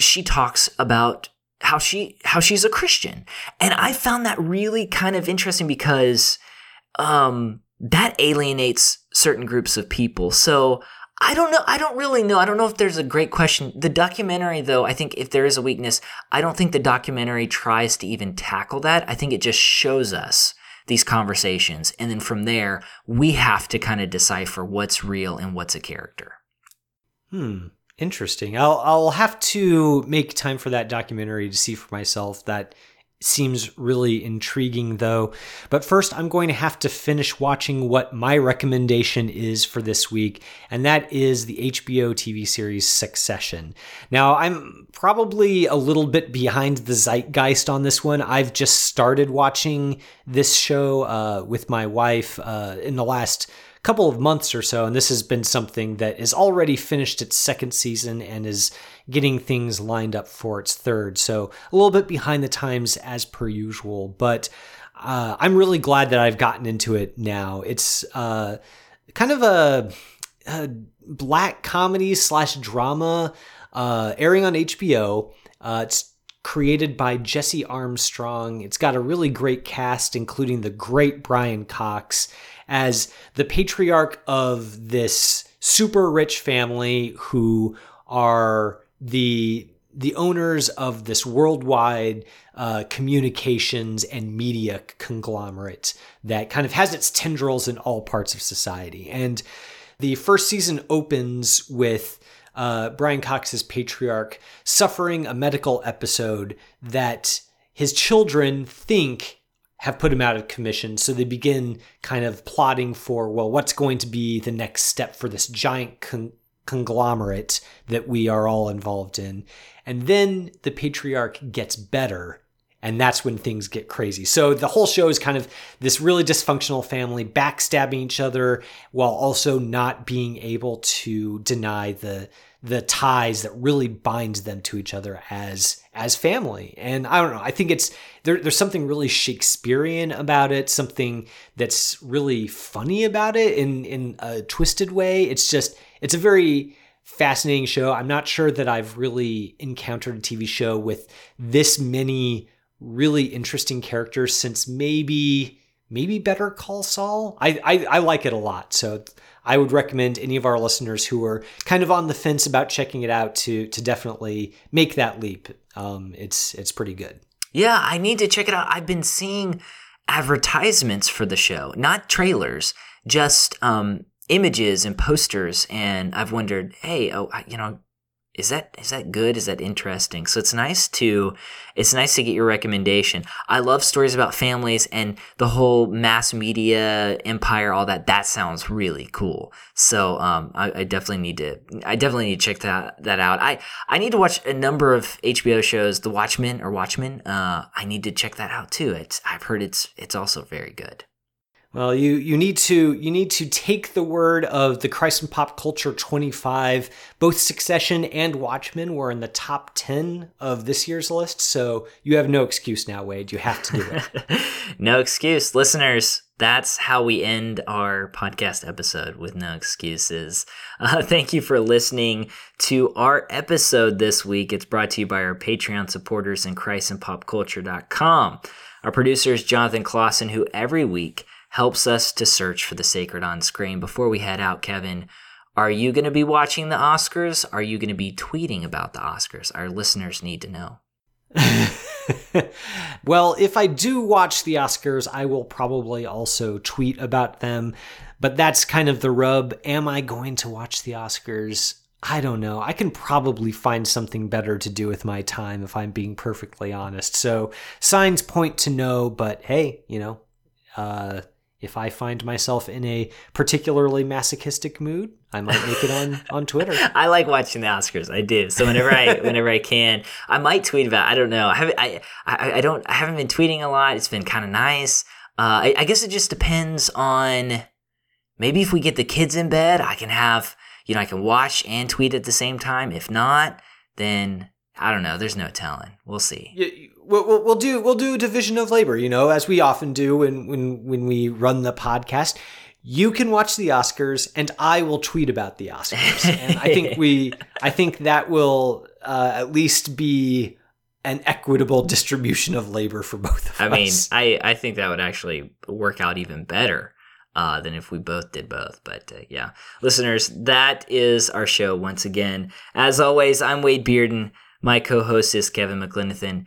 [SPEAKER 2] she talks about how she how she's a Christian. And I found that really kind of interesting because um, that alienates certain groups of people. So I don't know. I don't really know. I don't know if there's a great question. The documentary, though, I think if there is a weakness, I don't think the documentary tries to even tackle that. I think it just shows us these conversations. And then from there, we have to kind of decipher what's real and what's a character.
[SPEAKER 3] Hmm. Interesting. I'll I'll have to make time for that documentary to see for myself. That seems really intriguing though. But first, I'm going to have to finish watching what my recommendation is for this week, and that is the HBO TV series Succession. Now, I'm probably a little bit behind the zeitgeist on this one. I've just started watching this show uh, with my wife uh, in the last couple of months or so, and this has been something that is already finished its second season and is getting things lined up for its third. So a little bit behind the times as per usual, but uh, I'm really glad that I've gotten into it now. It's uh, kind of a, a, black comedy slash drama uh, airing on HBO. Uh, it's created by Jesse Armstrong. It's got a really great cast, including the great Brian Cox as the patriarch of this super rich family who are the the owners of this worldwide uh, communications and media conglomerate that kind of has its tendrils in all parts of society. And the first season opens with uh, Brian Cox's patriarch suffering a medical episode that his children think have put him out of commission. So they begin kind of plotting for, well, what's going to be the next step for this giant con- conglomerate that we are all involved in. And then the patriarch gets better. And that's when things get crazy. So the whole show is kind of this really dysfunctional family backstabbing each other while also not being able to deny the the ties that really bind them to each other as as family. And I don't know, I think it's there, there's something really Shakespearean about it, something that's really funny about it in in a twisted way. It's just it's a very fascinating show. I'm not sure that I've really encountered a TV show with this many really interesting characters since maybe maybe Better Call Saul. I, I, I like it a lot. So I would recommend any of our listeners who are kind of on the fence about checking it out to to definitely make that leap. Um, it's it's pretty good.
[SPEAKER 2] Yeah, I need to check it out. I've been seeing advertisements for the show, not trailers, just um, images and posters, and I've wondered, hey, oh, you know, is that is that good? Is that interesting? So it's nice to it's nice to get your recommendation. I love stories about families and the whole mass media empire, all that. That sounds really cool. So um, I, I, definitely need to I definitely need to check that that out. I I need to watch a number of HBO shows, The Watchmen or Watchmen. Uh, I need to check that out too. It's I've heard it's it's also very good.
[SPEAKER 3] Well, you you need to you need to take the word of the Christ and Pop Culture 25. Both Succession and Watchmen were in the top 10 of this year's list, so you have no excuse now, Wade. You have to do it. (laughs)
[SPEAKER 2] no excuse, listeners. That's how we end our podcast episode with no excuses. (laughs) Uh, thank you for listening to our episode this week. It's brought to you by our Patreon supporters and ChristandPopCulture.com. Our producer is Jonathan Clausen, who every week helps us to search for the sacred on screen. Before we head out, Kevin, are you going to be watching the Oscars? Are you going to be tweeting about the Oscars? Our listeners need to know. (laughs)
[SPEAKER 3] well, if I do watch the Oscars, I will probably also tweet about them. But that's kind of the rub. Am I going to watch the Oscars? I don't know. I can probably find something better to do with my time if I'm being perfectly honest. So signs point to no, but hey, you know, uh, if I find myself in a particularly masochistic mood, I might make it on (laughs) on Twitter.
[SPEAKER 2] I like watching the Oscars. I do. So whenever I (laughs) whenever I can, I might tweet about. It. I don't know. I haven't. I, I I don't. I haven't been tweeting a lot. It's been kind of nice. Uh, I, I guess it just depends on. Maybe if we get the kids in bed, I can have you know I can watch and tweet at the same time. If not, then I don't know. There's no telling. We'll see.
[SPEAKER 3] We'll, we'll do we'll do a division of labor, you know, as we often do when when when we run the podcast. You can watch the Oscars, and I will tweet about the Oscars. and I think we, (laughs) I think that will uh, at least be an equitable distribution of labor for both of
[SPEAKER 2] I
[SPEAKER 3] us.
[SPEAKER 2] I mean, I I think that would actually work out even better. Uh, than if we both did both. But uh, yeah, listeners, that is our show once again. As always, I'm Wade Bearden. My co host is Kevin McLenithan.